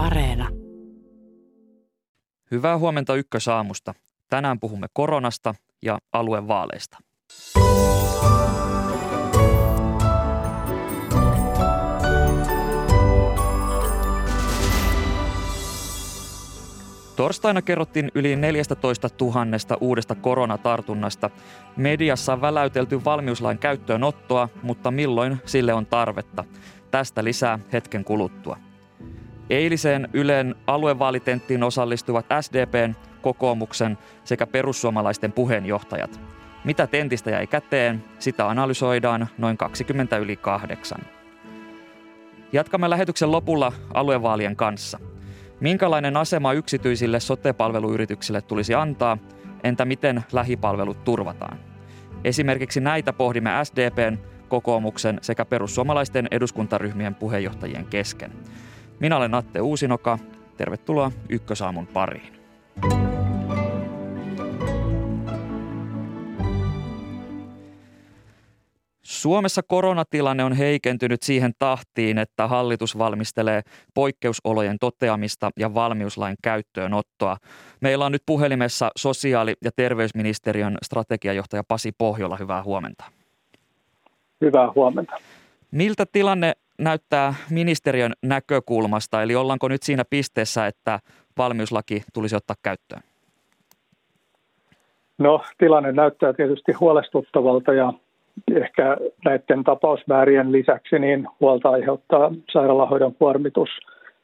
Areena. Hyvää huomenta Ykkösaamusta. Tänään puhumme koronasta ja aluevaaleista. Torstaina kerrottiin yli 14 000 uudesta koronatartunnasta. Mediassa on väläytelty valmiuslain käyttöönottoa, mutta milloin sille on tarvetta? Tästä lisää hetken kuluttua. Eiliseen Ylen aluevaalitenttiin osallistuvat SDPn, kokoomuksen sekä perussuomalaisten puheenjohtajat. Mitä tentistä jäi käteen, sitä analysoidaan noin 20 yli kahdeksan. Jatkamme lähetyksen lopulla aluevaalien kanssa. Minkälainen asema yksityisille sote-palveluyrityksille tulisi antaa, entä miten lähipalvelut turvataan? Esimerkiksi näitä pohdimme SDPn, kokoomuksen sekä perussuomalaisten eduskuntaryhmien puheenjohtajien kesken. Minä olen Atte Uusinoka. Tervetuloa Ykkösaamun pariin. Suomessa koronatilanne on heikentynyt siihen tahtiin, että hallitus valmistelee poikkeusolojen toteamista ja valmiuslain käyttöönottoa. Meillä on nyt puhelimessa sosiaali- ja terveysministeriön strategiajohtaja Pasi Pohjola. Hyvää huomenta. Hyvää huomenta. Miltä tilanne näyttää ministeriön näkökulmasta, eli ollaanko nyt siinä pisteessä, että valmiuslaki tulisi ottaa käyttöön? No tilanne näyttää tietysti huolestuttavalta ja ehkä näiden tapausmäärien lisäksi niin huolta aiheuttaa sairaalahoidon kuormitus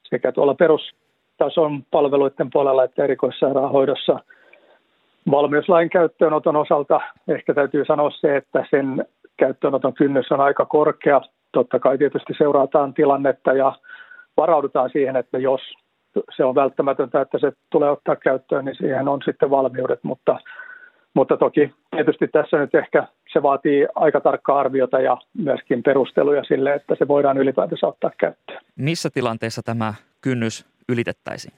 sekä tuolla perustason palveluiden puolella että erikoissairaanhoidossa. Valmiuslain käyttöönoton osalta ehkä täytyy sanoa se, että sen käyttöönoton kynnys on aika korkea. Totta kai tietysti seurataan tilannetta ja varaudutaan siihen, että jos se on välttämätöntä, että se tulee ottaa käyttöön, niin siihen on sitten valmiudet, mutta mutta toki tietysti tässä nyt ehkä se vaatii aika tarkkaa arviota ja myöskin perusteluja sille, että se voidaan ylipäätänsä ottaa käyttöön. Missä tilanteessa tämä kynnys ylitettäisiin?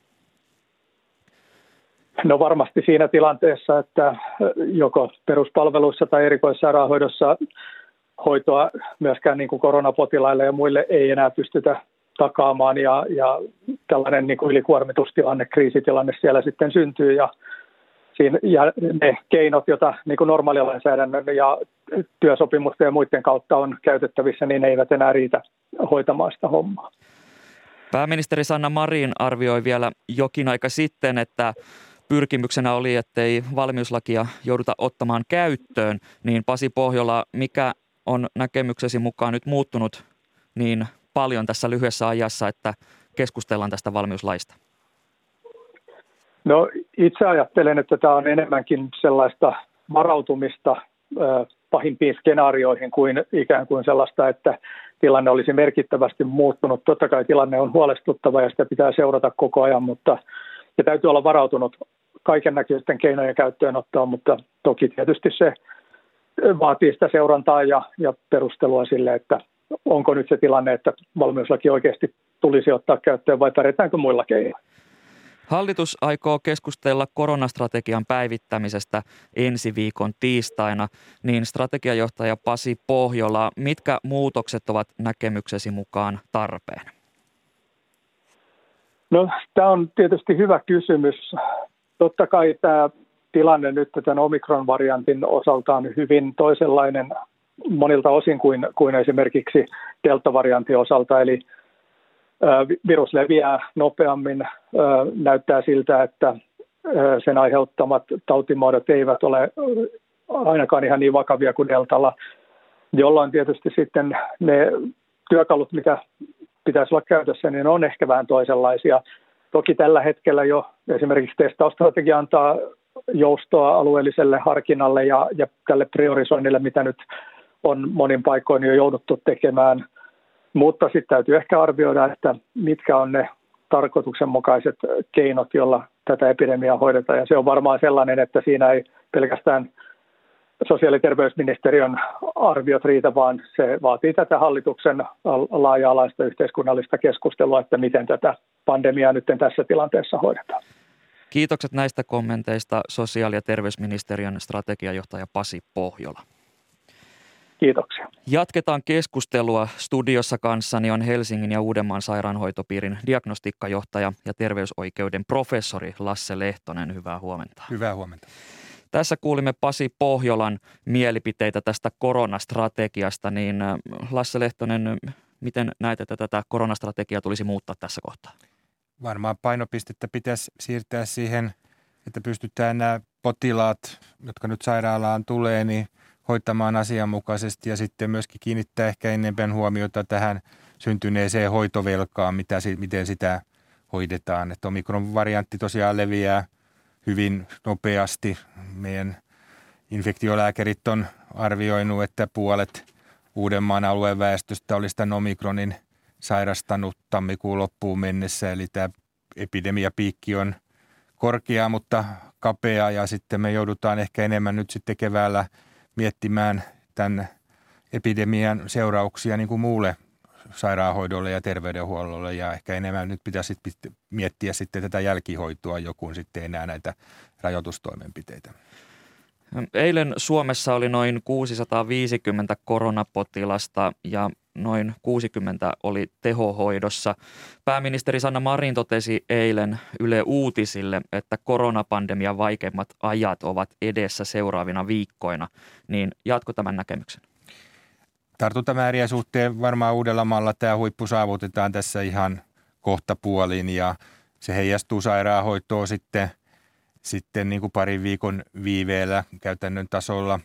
No varmasti siinä tilanteessa, että joko peruspalveluissa tai erikoissairaanhoidossa hoitoa myöskään niin kuin koronapotilaille ja muille ei enää pystytä takaamaan ja, ja tällainen niin kuin ylikuormitustilanne, kriisitilanne siellä sitten syntyy ja siinä, ja ne keinot, joita niin kuin normaalilainsäädännön ja työsopimusten ja muiden kautta on käytettävissä, niin ne eivät enää riitä hoitamaan sitä hommaa. Pääministeri Sanna Marin arvioi vielä jokin aika sitten, että pyrkimyksenä oli, ettei valmiuslakia jouduta ottamaan käyttöön, niin Pasi Pohjola, mikä on näkemyksesi mukaan nyt muuttunut niin paljon tässä lyhyessä ajassa, että keskustellaan tästä valmiuslaista? No itse ajattelen, että tämä on enemmänkin sellaista varautumista pahimpiin skenaarioihin kuin ikään kuin sellaista, että tilanne olisi merkittävästi muuttunut. Totta kai tilanne on huolestuttava ja sitä pitää seurata koko ajan, mutta ja täytyy olla varautunut kaiken näköisten keinojen käyttöönottoon, mutta toki tietysti se vaatii sitä seurantaa ja, ja perustelua sille, että onko nyt se tilanne, että valmiuslaki oikeasti tulisi ottaa käyttöön vai pärjätäänkö muilla keinoilla. Hallitus aikoo keskustella koronastrategian päivittämisestä ensi viikon tiistaina, niin strategiajohtaja Pasi Pohjola, mitkä muutokset ovat näkemyksesi mukaan tarpeen? No, tämä on tietysti hyvä kysymys. Totta kai tämä tilanne nyt tämän omikron-variantin osalta on hyvin toisenlainen monilta osin kuin, kuin esimerkiksi delta-variantin osalta, eli virus leviää nopeammin. Näyttää siltä, että sen aiheuttamat tautimuodot eivät ole ainakaan ihan niin vakavia kuin deltalla, jolloin tietysti sitten ne työkalut, mitä pitäisi olla käytössä, niin on ehkä vähän toisenlaisia. Toki tällä hetkellä jo esimerkiksi testaustrategia antaa joustoa alueelliselle harkinnalle ja, ja tälle priorisoinnille, mitä nyt on monin paikoin jo jouduttu tekemään – mutta sitten täytyy ehkä arvioida, että mitkä on ne tarkoituksenmukaiset keinot, joilla tätä epidemiaa hoidetaan. Ja se on varmaan sellainen, että siinä ei pelkästään sosiaali- ja terveysministeriön arviot riitä, vaan se vaatii tätä hallituksen laaja-alaista yhteiskunnallista keskustelua, että miten tätä pandemiaa nyt tässä tilanteessa hoidetaan. Kiitokset näistä kommenteista sosiaali- ja terveysministeriön strategiajohtaja Pasi Pohjola. Kiitoksia. Jatketaan keskustelua. Studiossa kanssani on Helsingin ja Uudenmaan sairaanhoitopiirin diagnostiikkajohtaja ja terveysoikeuden professori Lasse Lehtonen. Hyvää huomenta. Hyvää huomenta. Tässä kuulimme Pasi Pohjolan mielipiteitä tästä koronastrategiasta, niin äh, Lasse Lehtonen, miten näet, että tätä koronastrategiaa tulisi muuttaa tässä kohtaa? Varmaan painopistettä pitäisi siirtää siihen, että pystytään nämä potilaat, jotka nyt sairaalaan tulee, niin hoitamaan asianmukaisesti ja sitten myöskin kiinnittää ehkä enemmän huomiota tähän syntyneeseen hoitovelkaan, mitä, miten sitä hoidetaan. Että omikron variantti tosiaan leviää – hyvin nopeasti. Meidän infektiolääkärit on arvioinut, että puolet Uudenmaan alueen väestöstä olisi tämän omikronin sairastanut tammikuun loppuun mennessä. Eli tämä epidemiapiikki on korkea, mutta kapea ja sitten me joudutaan ehkä enemmän nyt sitten keväällä miettimään tämän epidemian seurauksia niin kuin muulle sairaanhoidolle ja terveydenhuollolle ja ehkä enemmän nyt pitäisi miettiä sitten tätä jälkihoitoa joku sitten enää näitä rajoitustoimenpiteitä. Eilen Suomessa oli noin 650 koronapotilasta ja noin 60 oli tehohoidossa. Pääministeri Sanna Marin totesi eilen Yle Uutisille, että koronapandemian vaikeimmat ajat ovat edessä seuraavina viikkoina. Niin jatko tämän näkemyksen? tartuntamäärien suhteen varmaan Uudellamaalla tämä huippu saavutetaan tässä ihan kohta puolin ja se heijastuu sairaanhoitoon sitten, sitten niin kuin parin viikon viiveellä käytännön tasolla.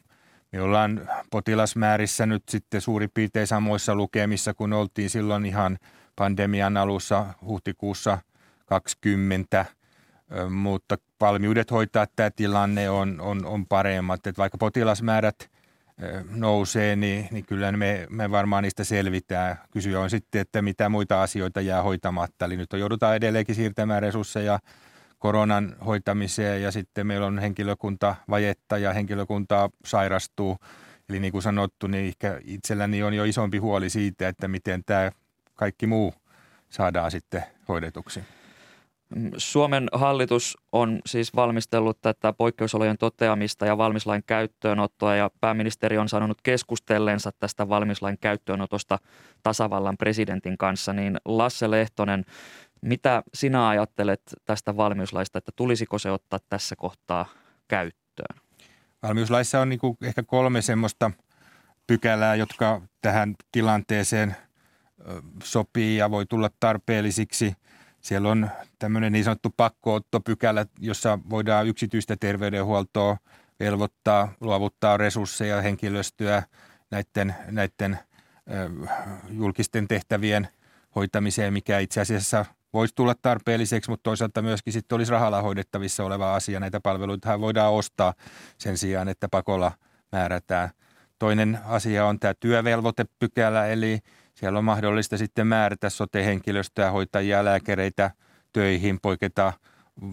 Me ollaan potilasmäärissä nyt sitten suurin piirtein samoissa lukemissa, kun oltiin silloin ihan pandemian alussa huhtikuussa 20, mutta valmiudet hoitaa tämä tilanne on, on, on paremmat. Että vaikka potilasmäärät – nousee, niin, niin kyllä me, me varmaan niistä selvitään. Kysyä on sitten, että mitä muita asioita jää hoitamatta. Eli nyt joudutaan edelleenkin siirtämään resursseja koronan hoitamiseen ja sitten meillä on henkilökunta vajetta ja henkilökuntaa sairastuu. Eli niin kuin sanottu, niin ehkä itselläni on jo isompi huoli siitä, että miten tämä kaikki muu saadaan sitten hoidetuksi. Suomen hallitus on siis valmistellut tätä poikkeusolojen toteamista ja valmislain käyttöönottoa ja pääministeri on sanonut keskustellensa tästä valmislain käyttöönotosta tasavallan presidentin kanssa. Niin Lasse Lehtonen, mitä sinä ajattelet tästä valmiuslaista, että tulisiko se ottaa tässä kohtaa käyttöön? Valmiuslaissa on niin ehkä kolme semmoista pykälää, jotka tähän tilanteeseen sopii ja voi tulla tarpeellisiksi – siellä on tämmöinen niin sanottu pakkoottopykälä, jossa voidaan yksityistä terveydenhuoltoa velvoittaa, luovuttaa resursseja, henkilöstöä näiden, näiden julkisten tehtävien hoitamiseen, mikä itse asiassa voisi tulla tarpeelliseksi, mutta toisaalta myöskin sitten olisi rahalla hoidettavissa oleva asia. Näitä palveluita voidaan ostaa sen sijaan, että pakolla määrätään. Toinen asia on tämä työvelvoitepykälä, eli siellä on mahdollista sitten määrätä sote-henkilöstöä, hoitajia, lääkäreitä töihin, poiketa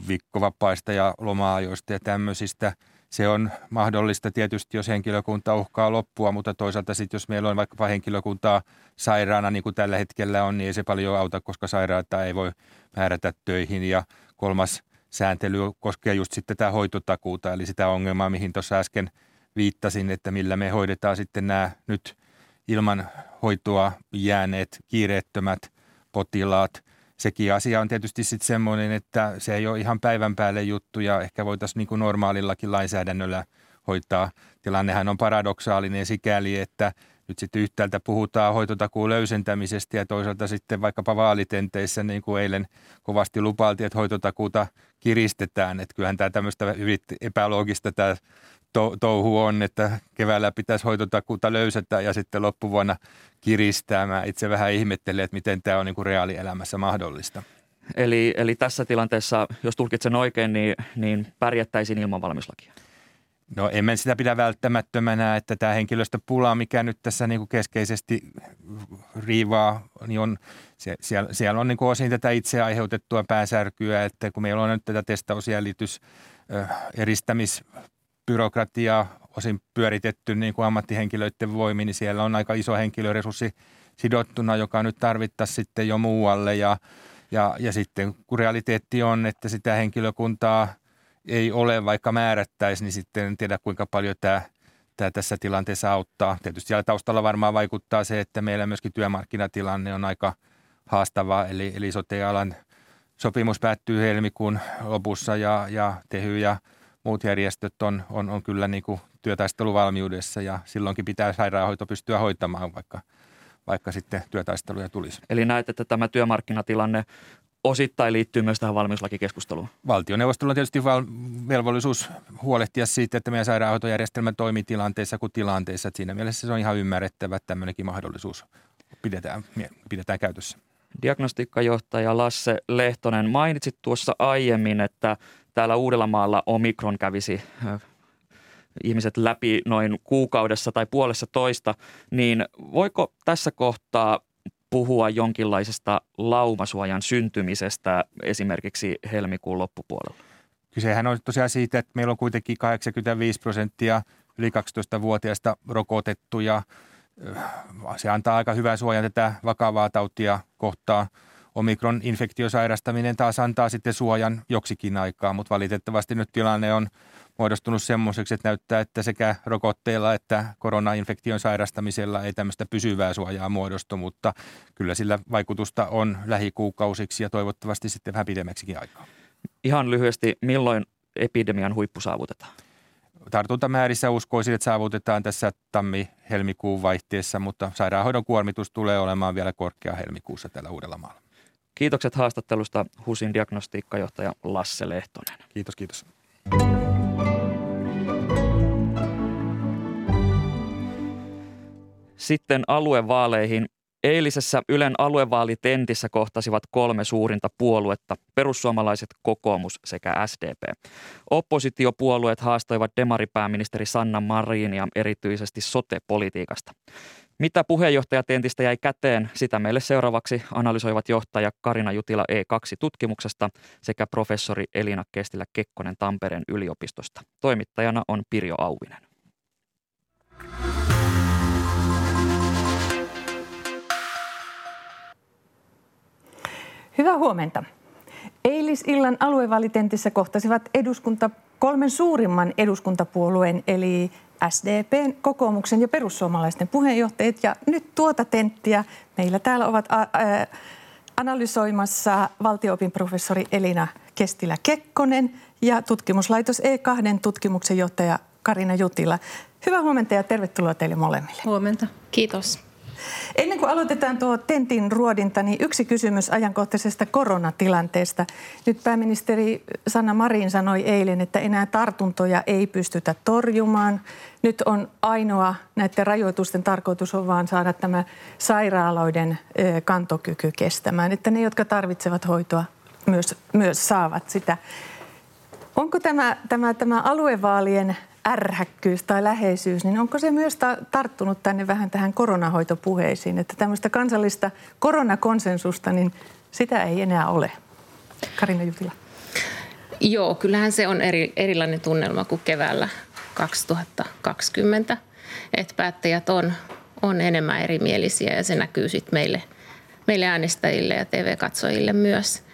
viikkovapaista ja loma-ajoista ja tämmöisistä. Se on mahdollista tietysti, jos henkilökunta uhkaa loppua, mutta toisaalta sitten, jos meillä on vaikkapa henkilökuntaa sairaana, niin kuin tällä hetkellä on, niin ei se paljon auta, koska sairaata ei voi määrätä töihin. Ja kolmas sääntely koskee just sitten tätä hoitotakuuta, eli sitä ongelmaa, mihin tuossa äsken viittasin, että millä me hoidetaan sitten nämä nyt ilman hoitoa jääneet kiireettömät potilaat. Sekin asia on tietysti sitten semmoinen, että se ei ole ihan päivän päälle juttu ja ehkä voitaisiin niin normaalillakin lainsäädännöllä hoitaa. Tilannehan on paradoksaalinen sikäli, että nyt sitten yhtäältä puhutaan hoitotakuun löysentämisestä ja toisaalta sitten vaikkapa vaalitenteissä, niin kuin eilen kovasti lupailtiin, että hoitotakuuta kiristetään. Että kyllähän tämä tämmöistä hyvin epäloogista tämä to, touhu on, että keväällä pitäisi hoitotakuuta löysätä ja sitten loppuvuonna kiristää. Mä itse vähän ihmettelen, että miten tämä on niin kuin reaalielämässä mahdollista. Eli, eli tässä tilanteessa, jos tulkitsen oikein, niin, niin pärjättäisiin ilman valmiuslakia? No emme sitä pidä välttämättömänä, että tämä henkilöstöpula, mikä nyt tässä niin kuin keskeisesti riivaa, niin on, siellä, siellä on niin kuin osin tätä itse aiheutettua pääsärkyä, että kun meillä on nyt tätä testausjäljitys eristämis byrokratiaa osin pyöritetty niin kuin ammattihenkilöiden voimin, niin siellä on aika iso henkilöresurssi sidottuna, joka nyt tarvittaisiin sitten jo muualle. Ja, ja, ja sitten kun realiteetti on, että sitä henkilökuntaa ei ole, vaikka määrättäisiin, niin sitten en tiedä kuinka paljon tämä, tämä tässä tilanteessa auttaa. Tietysti siellä taustalla varmaan vaikuttaa se, että meillä myöskin työmarkkinatilanne on aika haastava, eli, eli sote-alan sopimus päättyy helmikuun lopussa ja, ja Tehy ja muut järjestöt on, on, on kyllä niin kuin työtaisteluvalmiudessa ja silloinkin pitää sairaanhoito pystyä hoitamaan, vaikka, vaikka sitten työtaisteluja tulisi. Eli näet, että tämä työmarkkinatilanne osittain liittyy myös tähän valmiuslakikeskusteluun. Valtioneuvostolla on tietysti val- velvollisuus huolehtia siitä, että meidän sairaanhoitojärjestelmä toimii tilanteessa kuin tilanteessa. Että siinä mielessä se on ihan ymmärrettävä, että tämmöinenkin mahdollisuus pidetään, pidetään käytössä. Diagnostiikkajohtaja Lasse Lehtonen, mainitsit tuossa aiemmin, että täällä Uudellamaalla Omikron kävisi ihmiset läpi noin kuukaudessa tai puolessa toista, niin voiko tässä kohtaa puhua jonkinlaisesta laumasuojan syntymisestä esimerkiksi helmikuun loppupuolella? Kysehän on tosiaan siitä, että meillä on kuitenkin 85 prosenttia yli 12-vuotiaista rokotettu ja se antaa aika hyvän suojan tätä vakavaa tautia kohtaan. Omikron infektiosairastaminen taas antaa sitten suojan joksikin aikaa, mutta valitettavasti nyt tilanne on muodostunut semmoiseksi, että näyttää, että sekä rokotteilla että koronainfektion sairastamisella ei tämmöistä pysyvää suojaa muodostu, mutta kyllä sillä vaikutusta on lähikuukausiksi ja toivottavasti sitten vähän pidemmäksikin aikaa. Ihan lyhyesti, milloin epidemian huippu saavutetaan? Tartuntamäärissä uskoisin, että saavutetaan tässä tammi-helmikuun vaihteessa, mutta sairaanhoidon kuormitus tulee olemaan vielä korkea helmikuussa tällä Uudellamaalla. Kiitokset haastattelusta HUSin diagnostiikkajohtaja Lasse Lehtonen. Kiitos, kiitos. Sitten aluevaaleihin. Eilisessä Ylen aluevaalitentissä kohtasivat kolme suurinta puoluetta, perussuomalaiset, kokoomus sekä SDP. Oppositiopuolueet haastoivat demaripääministeri Sanna Marinia erityisesti sote-politiikasta. Mitä puheenjohtajatentistä jäi käteen, sitä meille seuraavaksi analysoivat johtaja Karina Jutila E2-tutkimuksesta sekä professori Elina Kestilä-Kekkonen Tampereen yliopistosta. Toimittajana on Pirjo Auvinen. Hyvää huomenta. Eilisillan aluevalitentissä kohtasivat eduskunta kolmen suurimman eduskuntapuolueen eli SDPn, kokoomuksen ja perussuomalaisten puheenjohtajat. Ja nyt tuota tenttiä meillä täällä ovat analysoimassa valtioopin professori Elina Kestilä-Kekkonen ja tutkimuslaitos E2 tutkimuksen johtaja Karina Jutila. Hyvää huomenta ja tervetuloa teille molemmille. Huomenta. Kiitos. Ennen kuin aloitetaan tuo tentin ruodinta, niin yksi kysymys ajankohtaisesta koronatilanteesta. Nyt pääministeri Sanna Marin sanoi eilen, että enää tartuntoja ei pystytä torjumaan. Nyt on ainoa näiden rajoitusten tarkoitus on vaan saada tämä sairaaloiden kantokyky kestämään, että ne, jotka tarvitsevat hoitoa, myös, myös saavat sitä. Onko tämä, tämä, tämä aluevaalien ärhäkkyys tai läheisyys, niin onko se myös ta- tarttunut tänne vähän tähän koronahoitopuheisiin, että tämmöistä kansallista koronakonsensusta, niin sitä ei enää ole? Karina Jutila. Joo, kyllähän se on eri, erilainen tunnelma kuin keväällä 2020, että päättäjät on, on enemmän erimielisiä ja se näkyy sitten meille, meille äänestäjille ja TV-katsojille myös –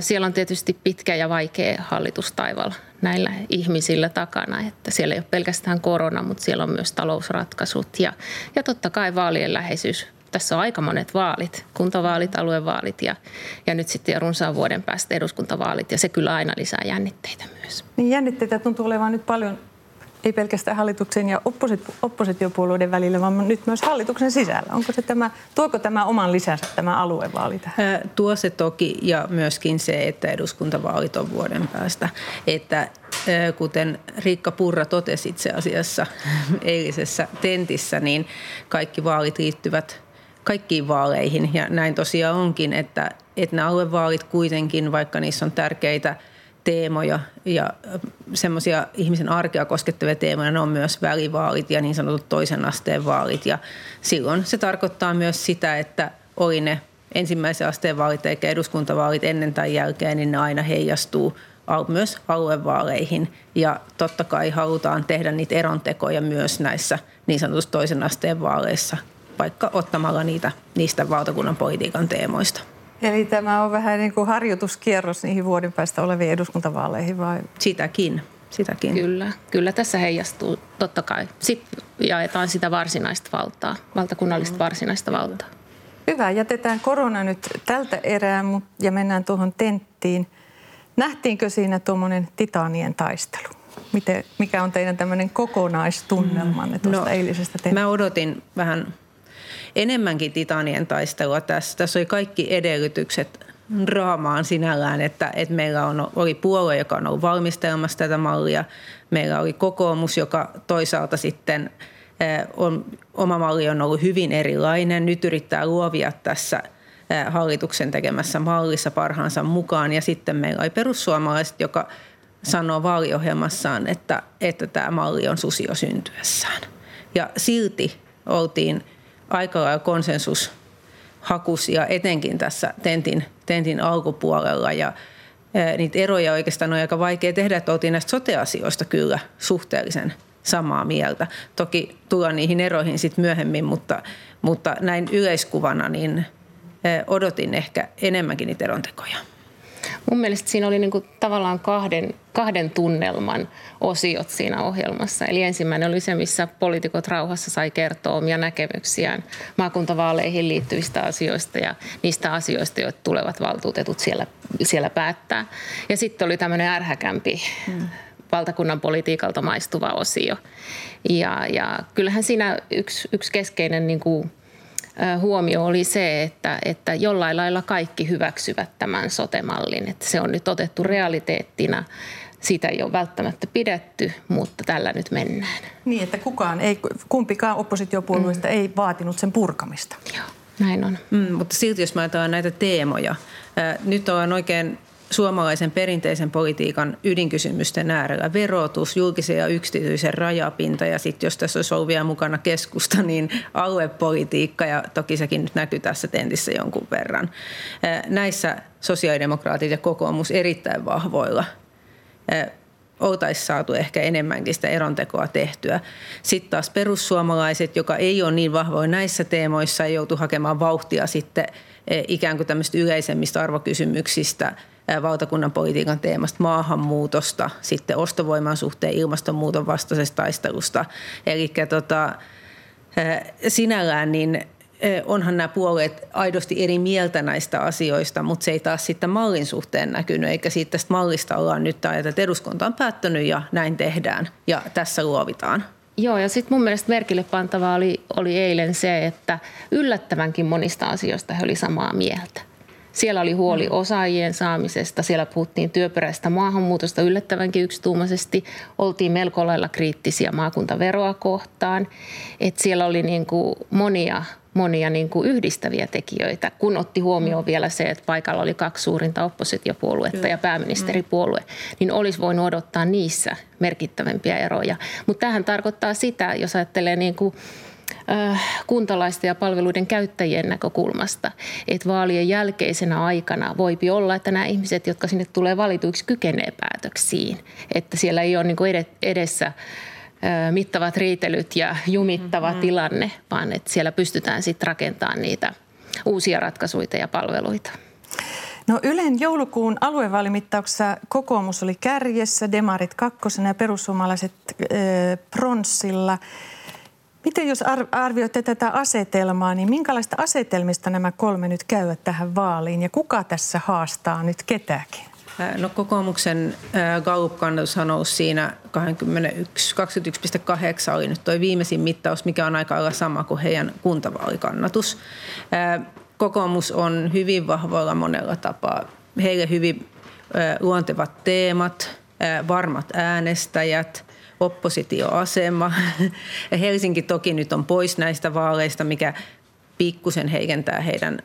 siellä on tietysti pitkä ja vaikea hallitustaival näillä ihmisillä takana, että siellä ei ole pelkästään korona, mutta siellä on myös talousratkaisut ja, ja totta kai vaalien läheisyys. Tässä on aika monet vaalit, kuntavaalit, aluevaalit ja, ja nyt sitten runsaan vuoden päästä eduskuntavaalit ja se kyllä aina lisää jännitteitä myös. Niin jännitteitä tuntuu olevan nyt paljon ei pelkästään hallituksen ja oppositiopuolueiden välillä, vaan nyt myös hallituksen sisällä. Onko se tämä, tuoko tämä oman lisänsä tämä aluevaali tähän? Tuo se toki ja myöskin se, että eduskuntavaalit on vuoden päästä. Että kuten Riikka Purra totesi itse asiassa eilisessä tentissä, niin kaikki vaalit liittyvät kaikkiin vaaleihin. Ja näin tosiaan onkin, että, että nämä aluevaalit kuitenkin, vaikka niissä on tärkeitä – teemoja ja semmoisia ihmisen arkea koskettavia teemoja, ne on myös välivaalit ja niin sanotut toisen asteen vaalit. Ja silloin se tarkoittaa myös sitä, että oli ne ensimmäisen asteen vaalit eikä eduskuntavaalit ennen tai jälkeen, niin ne aina heijastuu myös aluevaaleihin. Ja totta kai halutaan tehdä niitä erontekoja myös näissä niin sanotussa toisen asteen vaaleissa, vaikka ottamalla niitä niistä valtakunnan politiikan teemoista. Eli tämä on vähän niin kuin harjoituskierros niihin vuoden päästä oleviin eduskuntavaaleihin vai? Sitäkin. sitäkin. Kyllä, kyllä tässä heijastuu totta kai. Sitten jaetaan sitä varsinaista valtaa, valtakunnallista mm. varsinaista valtaa. Hyvä, jätetään korona nyt tältä erää ja mennään tuohon tenttiin. Nähtiinkö siinä tuommoinen titanien taistelu? Miten, mikä on teidän tämmöinen kokonaistunnelmanne mm. tuosta no, eilisestä tentistä? Mä odotin vähän enemmänkin titanien taistelua tässä. Tässä oli kaikki edellytykset draamaan sinällään, että, että meillä on, oli puolue, joka on ollut valmistelemassa tätä mallia. Meillä oli kokoomus, joka toisaalta sitten eh, on, oma malli on ollut hyvin erilainen. Nyt yrittää luovia tässä eh, hallituksen tekemässä mallissa parhaansa mukaan. Ja sitten meillä oli perussuomalaiset, joka sanoo vaaliohjelmassaan, että, että tämä malli on susio syntyessään. Ja silti oltiin aika lailla konsensus hakusia etenkin tässä tentin, tentin alkupuolella ja niitä eroja oikeastaan on aika vaikea tehdä, että oltiin näistä sote-asioista kyllä suhteellisen samaa mieltä. Toki tullaan niihin eroihin sitten myöhemmin, mutta, mutta näin yleiskuvana niin odotin ehkä enemmänkin niitä erontekoja. Mun mielestä siinä oli niin kuin tavallaan kahden, kahden tunnelman osiot siinä ohjelmassa. Eli ensimmäinen oli se, missä poliitikot rauhassa sai kertoa omia näkemyksiään maakuntavaaleihin liittyvistä asioista ja niistä asioista, joita tulevat valtuutetut siellä, siellä päättää. Ja sitten oli tämmöinen ärhäkämpi hmm. valtakunnan politiikalta maistuva osio. Ja, ja kyllähän siinä yksi, yksi keskeinen niin kuin huomio oli se, että, että jollain lailla kaikki hyväksyvät tämän sotemallin. Että se on nyt otettu realiteettina. Siitä ei ole välttämättä pidetty, mutta tällä nyt mennään. Niin, että kukaan ei, kumpikaan oppositiopuolueista mm. ei vaatinut sen purkamista. Joo, näin on. Mm, mutta silti jos mä ajatellaan näitä teemoja, nyt on oikein suomalaisen perinteisen politiikan ydinkysymysten äärellä verotus, julkisen ja yksityisen rajapinta ja sitten jos tässä olisi ollut vielä mukana keskusta, niin aluepolitiikka ja toki sekin nyt näkyy tässä tentissä jonkun verran. Näissä sosiaalidemokraatit ja kokoomus erittäin vahvoilla oltaisiin saatu ehkä enemmänkin sitä erontekoa tehtyä. Sitten taas perussuomalaiset, joka ei ole niin vahvoja näissä teemoissa, joutu hakemaan vauhtia sitten ikään kuin tämmöistä yleisemmistä arvokysymyksistä – valtakunnan politiikan teemasta maahanmuutosta, sitten ostovoiman suhteen ilmastonmuuton vastaisesta taistelusta. Eli tota, sinällään niin onhan nämä puolueet aidosti eri mieltä näistä asioista, mutta se ei taas sitten mallin suhteen näkynyt, eikä siitä tästä mallista ollaan nyt ajateltu, että eduskunta on päättänyt ja näin tehdään ja tässä luovitaan. Joo, ja sitten mun mielestä merkille pantavaa oli, oli eilen se, että yllättävänkin monista asioista he oli samaa mieltä. Siellä oli huoli mm. osaajien saamisesta, siellä puhuttiin työperäistä maahanmuutosta yllättävänkin yksituumaisesti. Oltiin melko lailla kriittisiä maakuntaveroa kohtaan. Et siellä oli niin kuin monia monia niin kuin yhdistäviä tekijöitä, kun otti huomioon mm. vielä se, että paikalla oli kaksi suurinta oppositiopuoluetta Kyllä. ja pääministeripuolue, niin olisi voinut odottaa niissä merkittävämpiä eroja. Mutta tähän tarkoittaa sitä, jos ajattelee niin kuin kuntalaisten ja palveluiden käyttäjien näkökulmasta, että vaalien jälkeisenä aikana voipi olla, että nämä ihmiset, jotka sinne tulee valituiksi, kykenee päätöksiin. Että siellä ei ole niin edessä äh, mittavat riitelyt ja jumittava mm-hmm. tilanne, vaan että siellä pystytään sitten rakentamaan niitä uusia ratkaisuja ja palveluita. No Ylen joulukuun aluevaalimittauksessa kokoomus oli kärjessä, demarit kakkosena ja perussuomalaiset äh, pronssilla. Miten jos arvioitte tätä asetelmaa, niin minkälaista asetelmista nämä kolme nyt käyvät tähän vaaliin ja kuka tässä haastaa nyt ketäkin? No kokoomuksen Gallup-kannatus nousi siinä 21,8 oli nyt tuo viimeisin mittaus, mikä on aika lailla sama kuin heidän kuntavaalikannatus. Kokoomus on hyvin vahvoilla monella tapaa. Heille hyvin luontevat teemat, varmat äänestäjät – oppositioasema. Helsinki toki nyt on pois näistä vaaleista, mikä pikkusen heikentää heidän,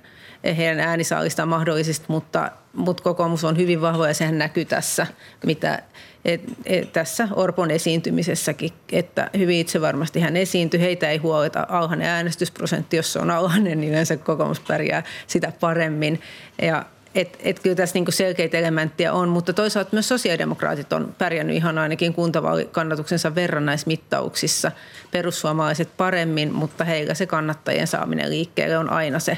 heidän äänisaalistaan mahdollisesti, mutta, mutta kokoomus on hyvin vahva ja sehän näkyy tässä, mitä et, et, tässä Orpon esiintymisessäkin, että hyvin itse varmasti hän esiintyi. Heitä ei huoleta alhainen äänestysprosentti, jos se on alhainen, niin yleensä kokoomus pärjää sitä paremmin. Ja et, et kyllä tässä niinku selkeitä elementtejä on, mutta toisaalta myös sosiaalidemokraatit on pärjännyt ihan ainakin kuntavaalikannatuksensa verran näissä mittauksissa. Perussuomalaiset paremmin, mutta heillä se kannattajien saaminen liikkeelle on aina se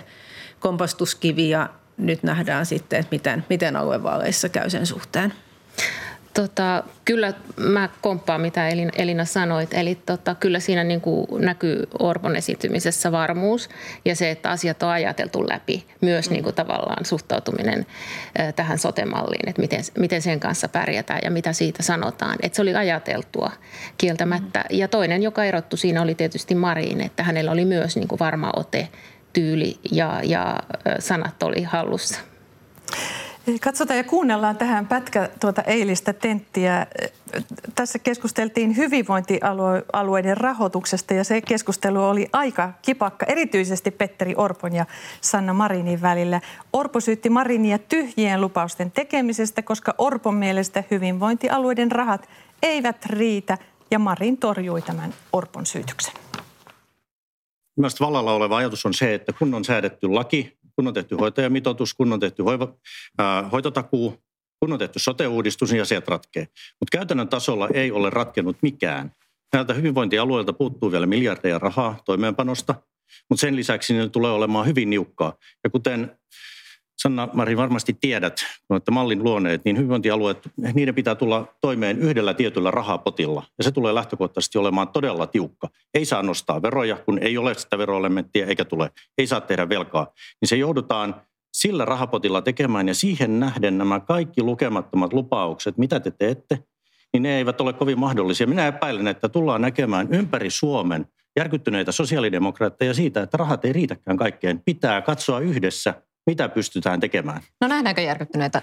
kompastuskivi ja nyt nähdään sitten, että miten, miten aluevaaleissa käy sen suhteen. Tota, kyllä mä komppaan, mitä Elina, Elina sanoit. Eli tota, kyllä siinä niin kuin näkyy Orpon esiintymisessä varmuus ja se, että asiat on ajateltu läpi. Myös niin kuin tavallaan suhtautuminen tähän sotemalliin, että miten, miten sen kanssa pärjätään ja mitä siitä sanotaan. Että se oli ajateltua kieltämättä. Ja toinen, joka erottu siinä oli tietysti Marin, että hänellä oli myös niin kuin varma ote, tyyli ja, ja sanat oli hallussa. Katsotaan ja kuunnellaan tähän pätkä tuota eilistä tenttiä. Tässä keskusteltiin hyvinvointialueiden rahoituksesta ja se keskustelu oli aika kipakka, erityisesti Petteri Orpon ja Sanna Marinin välillä. Orpo syytti Marinia tyhjien lupausten tekemisestä, koska Orpon mielestä hyvinvointialueiden rahat eivät riitä ja Marin torjui tämän Orpon syytyksen. Mielestäni vallalla oleva ajatus on se, että kun on säädetty laki, kun on tehty hoitajamitoitus, kun on tehty hoiva, ää, hoitotakuu, kun on tehty sote-uudistus, niin asiat ratkee. Mutta käytännön tasolla ei ole ratkennut mikään. Näiltä hyvinvointialueilta puuttuu vielä miljardeja rahaa toimeenpanosta, mutta sen lisäksi ne tulee olemaan hyvin niukkaa. Ja kuten Sanna Mari varmasti tiedät, olette mallin luoneet, niin hyvinvointialueet, niiden pitää tulla toimeen yhdellä tietyllä rahapotilla. Ja se tulee lähtökohtaisesti olemaan todella tiukka. Ei saa nostaa veroja, kun ei ole sitä veroelementtiä eikä tule. Ei saa tehdä velkaa. Niin se joudutaan sillä rahapotilla tekemään ja siihen nähden nämä kaikki lukemattomat lupaukset, mitä te teette, niin ne eivät ole kovin mahdollisia. Minä epäilen, että tullaan näkemään ympäri Suomen järkyttyneitä sosiaalidemokraatteja siitä, että rahat ei riitäkään kaikkeen. Pitää katsoa yhdessä mitä pystytään tekemään? No nähdäänkö järkyttyneitä?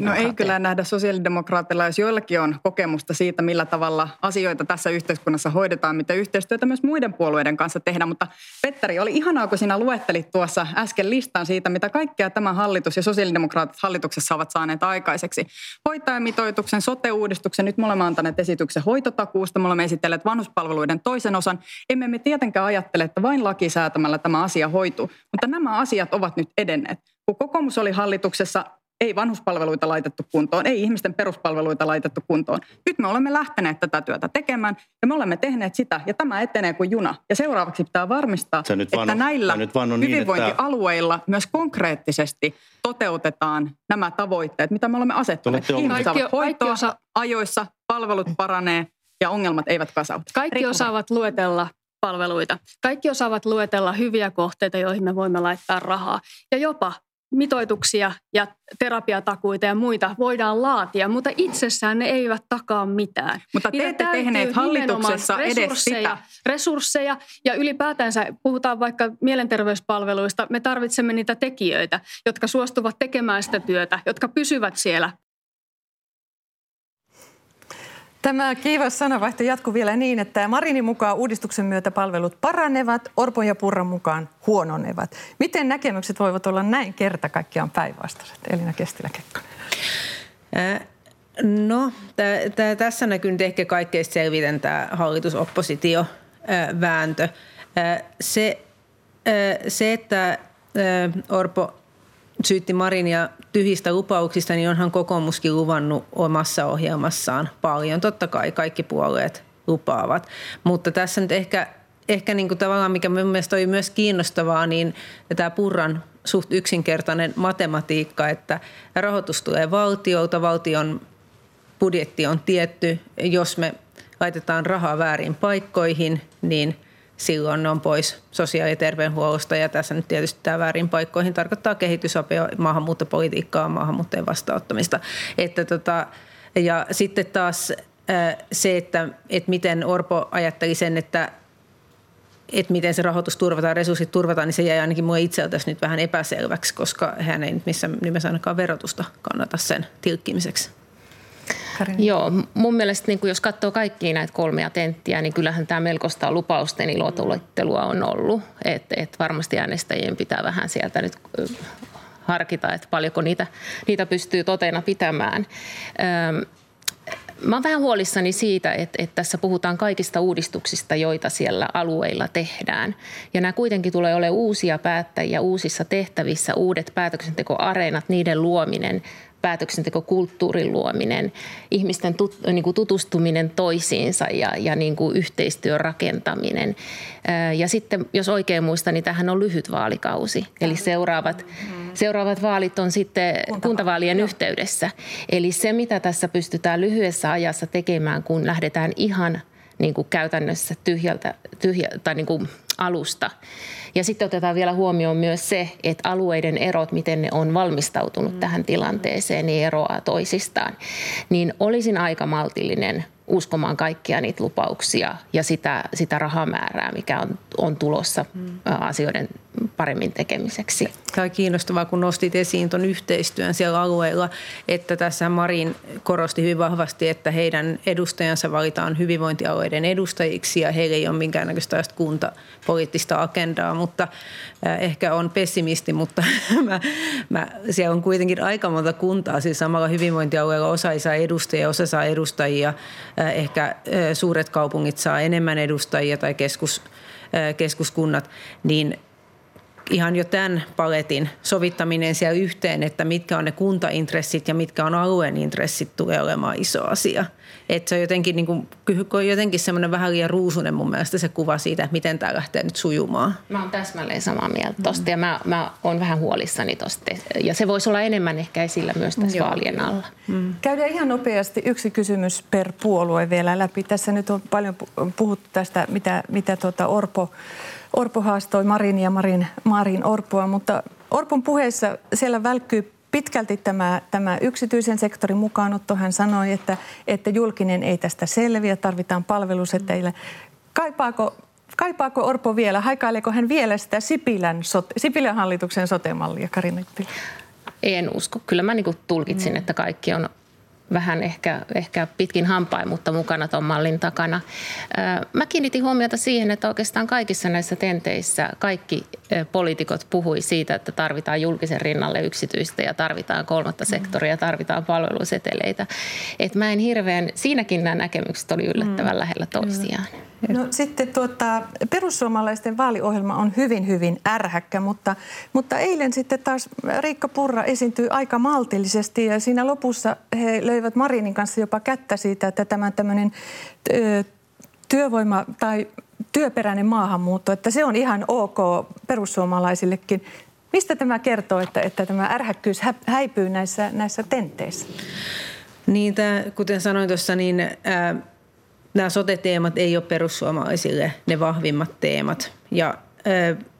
No ei kyllä nähdä sosiaalidemokraatilla, jos joillakin on kokemusta siitä, millä tavalla asioita tässä yhteiskunnassa hoidetaan, mitä yhteistyötä myös muiden puolueiden kanssa tehdään. Mutta Petteri, oli ihanaa, kun sinä luettelit tuossa äsken listan siitä, mitä kaikkea tämä hallitus ja sosiaalidemokraatit hallituksessa ovat saaneet aikaiseksi. Hoitajamitoituksen, sote-uudistuksen, nyt me olemme antaneet esityksen hoitotakuusta, me olemme esitelleet vanhuspalveluiden toisen osan. Emme me tietenkään ajattele, että vain lakisäätämällä tämä asia hoituu, mutta nämä asiat ovat nyt edenneet. Kun kokoomus oli hallituksessa, ei vanhuspalveluita laitettu kuntoon, ei ihmisten peruspalveluita laitettu kuntoon. Nyt me olemme lähteneet tätä työtä tekemään ja me olemme tehneet sitä ja tämä etenee kuin juna. Ja seuraavaksi pitää varmistaa, että vaan, näillä niin, hyvinvointialueilla niin, että... myös konkreettisesti toteutetaan nämä tavoitteet, mitä me olemme asettaneet. Ihmiset saavat hoitoa osa... ajoissa, palvelut paranee ja ongelmat eivät kasaudu. Kaikki Rikkuma. osaavat luetella palveluita. Kaikki osaavat luetella hyviä kohteita, joihin me voimme laittaa rahaa. Ja jopa mitoituksia ja terapiatakuita ja muita voidaan laatia, mutta itsessään ne eivät takaa mitään. Mutta te ette tehneet hallituksessa edes sitä. Resursseja ja ylipäätänsä puhutaan vaikka mielenterveyspalveluista. Me tarvitsemme niitä tekijöitä, jotka suostuvat tekemään sitä työtä, jotka pysyvät siellä Tämä kiivas sanavaihto jatkuu vielä niin, että Marinin mukaan uudistuksen myötä palvelut paranevat, Orpon ja Purran mukaan huononevat. Miten näkemykset voivat olla näin kerta kaikkiaan päinvastaiset? Elina Kestilä-Kekkonen. No, t- t- tässä näkyy nyt ehkä kaikkein selviten tämä hallitus-oppositio-vääntö. Se, se, että Orpo syytti Marinia tyhjistä lupauksista, niin onhan kokoomuskin luvannut omassa ohjelmassaan paljon. Totta kai kaikki puolueet lupaavat. Mutta tässä nyt ehkä, ehkä niin kuin tavallaan, mikä minun mielestä oli myös kiinnostavaa, niin tämä Purran suht yksinkertainen matematiikka, että rahoitus tulee valtiolta, valtion budjetti on tietty. Jos me laitetaan rahaa väärin paikkoihin, niin – silloin ne on pois sosiaali- ja terveydenhuollosta. Ja tässä nyt tietysti tämä väärin paikkoihin tarkoittaa kehitysapia, maahanmuuttopolitiikkaa, maahanmuuttajien vastaanottamista. Että tota, ja sitten taas se, että, että miten Orpo ajatteli sen, että että miten se rahoitus turvataan, resurssit turvataan, niin se jäi ainakin mua itseltäsi nyt vähän epäselväksi, koska hän ei nyt missään nimessä ainakaan verotusta kannata sen tilkkimiseksi. Karin. Joo, mun mielestä niin jos katsoo kaikkia näitä kolmea tenttiä, niin kyllähän tämä melkoista lupausten ilotulittelua on ollut. Että et varmasti äänestäjien pitää vähän sieltä nyt harkita, että paljonko niitä, niitä pystyy totena pitämään. Öm, Mä oon vähän huolissani siitä, että, että tässä puhutaan kaikista uudistuksista, joita siellä alueilla tehdään. Ja nämä kuitenkin tulee olemaan uusia päättäjiä uusissa tehtävissä, uudet päätöksentekoareenat, niiden luominen päätöksentekokulttuurin luominen, ihmisten tut, niin kuin tutustuminen toisiinsa ja, ja niin kuin yhteistyön rakentaminen. Ja sitten, jos oikein muistan, niin tähän on lyhyt vaalikausi. Eli seuraavat, Seuraavat vaalit on sitten kuntavaalien yhteydessä. Eli se, mitä tässä pystytään lyhyessä ajassa tekemään, kun lähdetään ihan niin kuin käytännössä tyhjältä, tyhjä, tai niin kuin alusta. Ja sitten otetaan vielä huomioon myös se, että alueiden erot, miten ne on valmistautunut mm. tähän tilanteeseen, niin eroaa toisistaan. Niin olisin aika maltillinen uskomaan kaikkia niitä lupauksia ja sitä, sitä rahamäärää, mikä on, on tulossa mm. asioiden paremmin tekemiseksi. Tämä on kiinnostavaa, kun nostit esiin tuon yhteistyön siellä alueella, että tässä Marin korosti hyvin vahvasti, että heidän edustajansa valitaan hyvinvointialueiden edustajiksi ja heillä ei ole minkäännäköistä kuntapoliittista agendaa, mutta ehkä on pessimisti, mutta mä, mä, siellä on kuitenkin aika monta kuntaa, siis samalla hyvinvointialueella osa ei saa edustajia, osa saa edustajia, ehkä suuret kaupungit saa enemmän edustajia tai keskus, keskuskunnat, niin – ihan jo tämän paletin sovittaminen siellä yhteen, että mitkä on ne kuntaintressit ja mitkä on alueen intressit, tulee olemaan iso asia. Että se on jotenkin, niin kuin, jotenkin semmoinen vähän liian ruusunen mun mielestä se kuva siitä, että miten tämä lähtee nyt sujumaan. Mä oon täsmälleen samaa mieltä tosta ja mä, mä oon vähän huolissani tosta. Ja se voisi olla enemmän ehkä esillä myös tässä Joo. vaalien alla. Mm. Käydään ihan nopeasti yksi kysymys per puolue vielä läpi. Tässä nyt on paljon puhuttu tästä, mitä, mitä tuota Orpo Orpo haastoi Marin ja Marin, Marin Orpoa, mutta Orpon puheessa siellä välkkyy pitkälti tämä, tämä yksityisen sektorin mukaanotto. Hän sanoi, että, että julkinen ei tästä selviä, tarvitaan palveluseteille. Kaipaako, kaipaako Orpo vielä, haikaileeko hän vielä sitä Sipilän, sote, Sipilän hallituksen sotemallia, Karina En usko. Kyllä mä niin tulkitsin, mm. että kaikki on vähän ehkä, ehkä pitkin hampain, mutta mukana tuon mallin takana. Mä kiinnitin huomiota siihen, että oikeastaan kaikissa näissä tenteissä kaikki poliitikot puhui siitä, että tarvitaan julkisen rinnalle yksityistä ja tarvitaan kolmatta sektoria, tarvitaan palveluseteleitä. Et mä en hirveän, siinäkin nämä näkemykset oli yllättävän mm. lähellä toisiaan. No sitten tuota, perussuomalaisten vaaliohjelma on hyvin, hyvin ärhäkkä, mutta, mutta eilen sitten taas Riikka Purra esiintyi aika maltillisesti ja siinä lopussa he löivät Marinin kanssa jopa kättä siitä, että tämä tämmöinen työvoima tai työperäinen maahanmuutto, että se on ihan ok perussuomalaisillekin. Mistä tämä kertoo, että, että tämä ärhäkkyys häipyy näissä, näissä tenteissä? Niin, tämä, kuten sanoin tuossa, niin ää, nämä sote-teemat ei ole perussuomalaisille ne vahvimmat teemat. Ja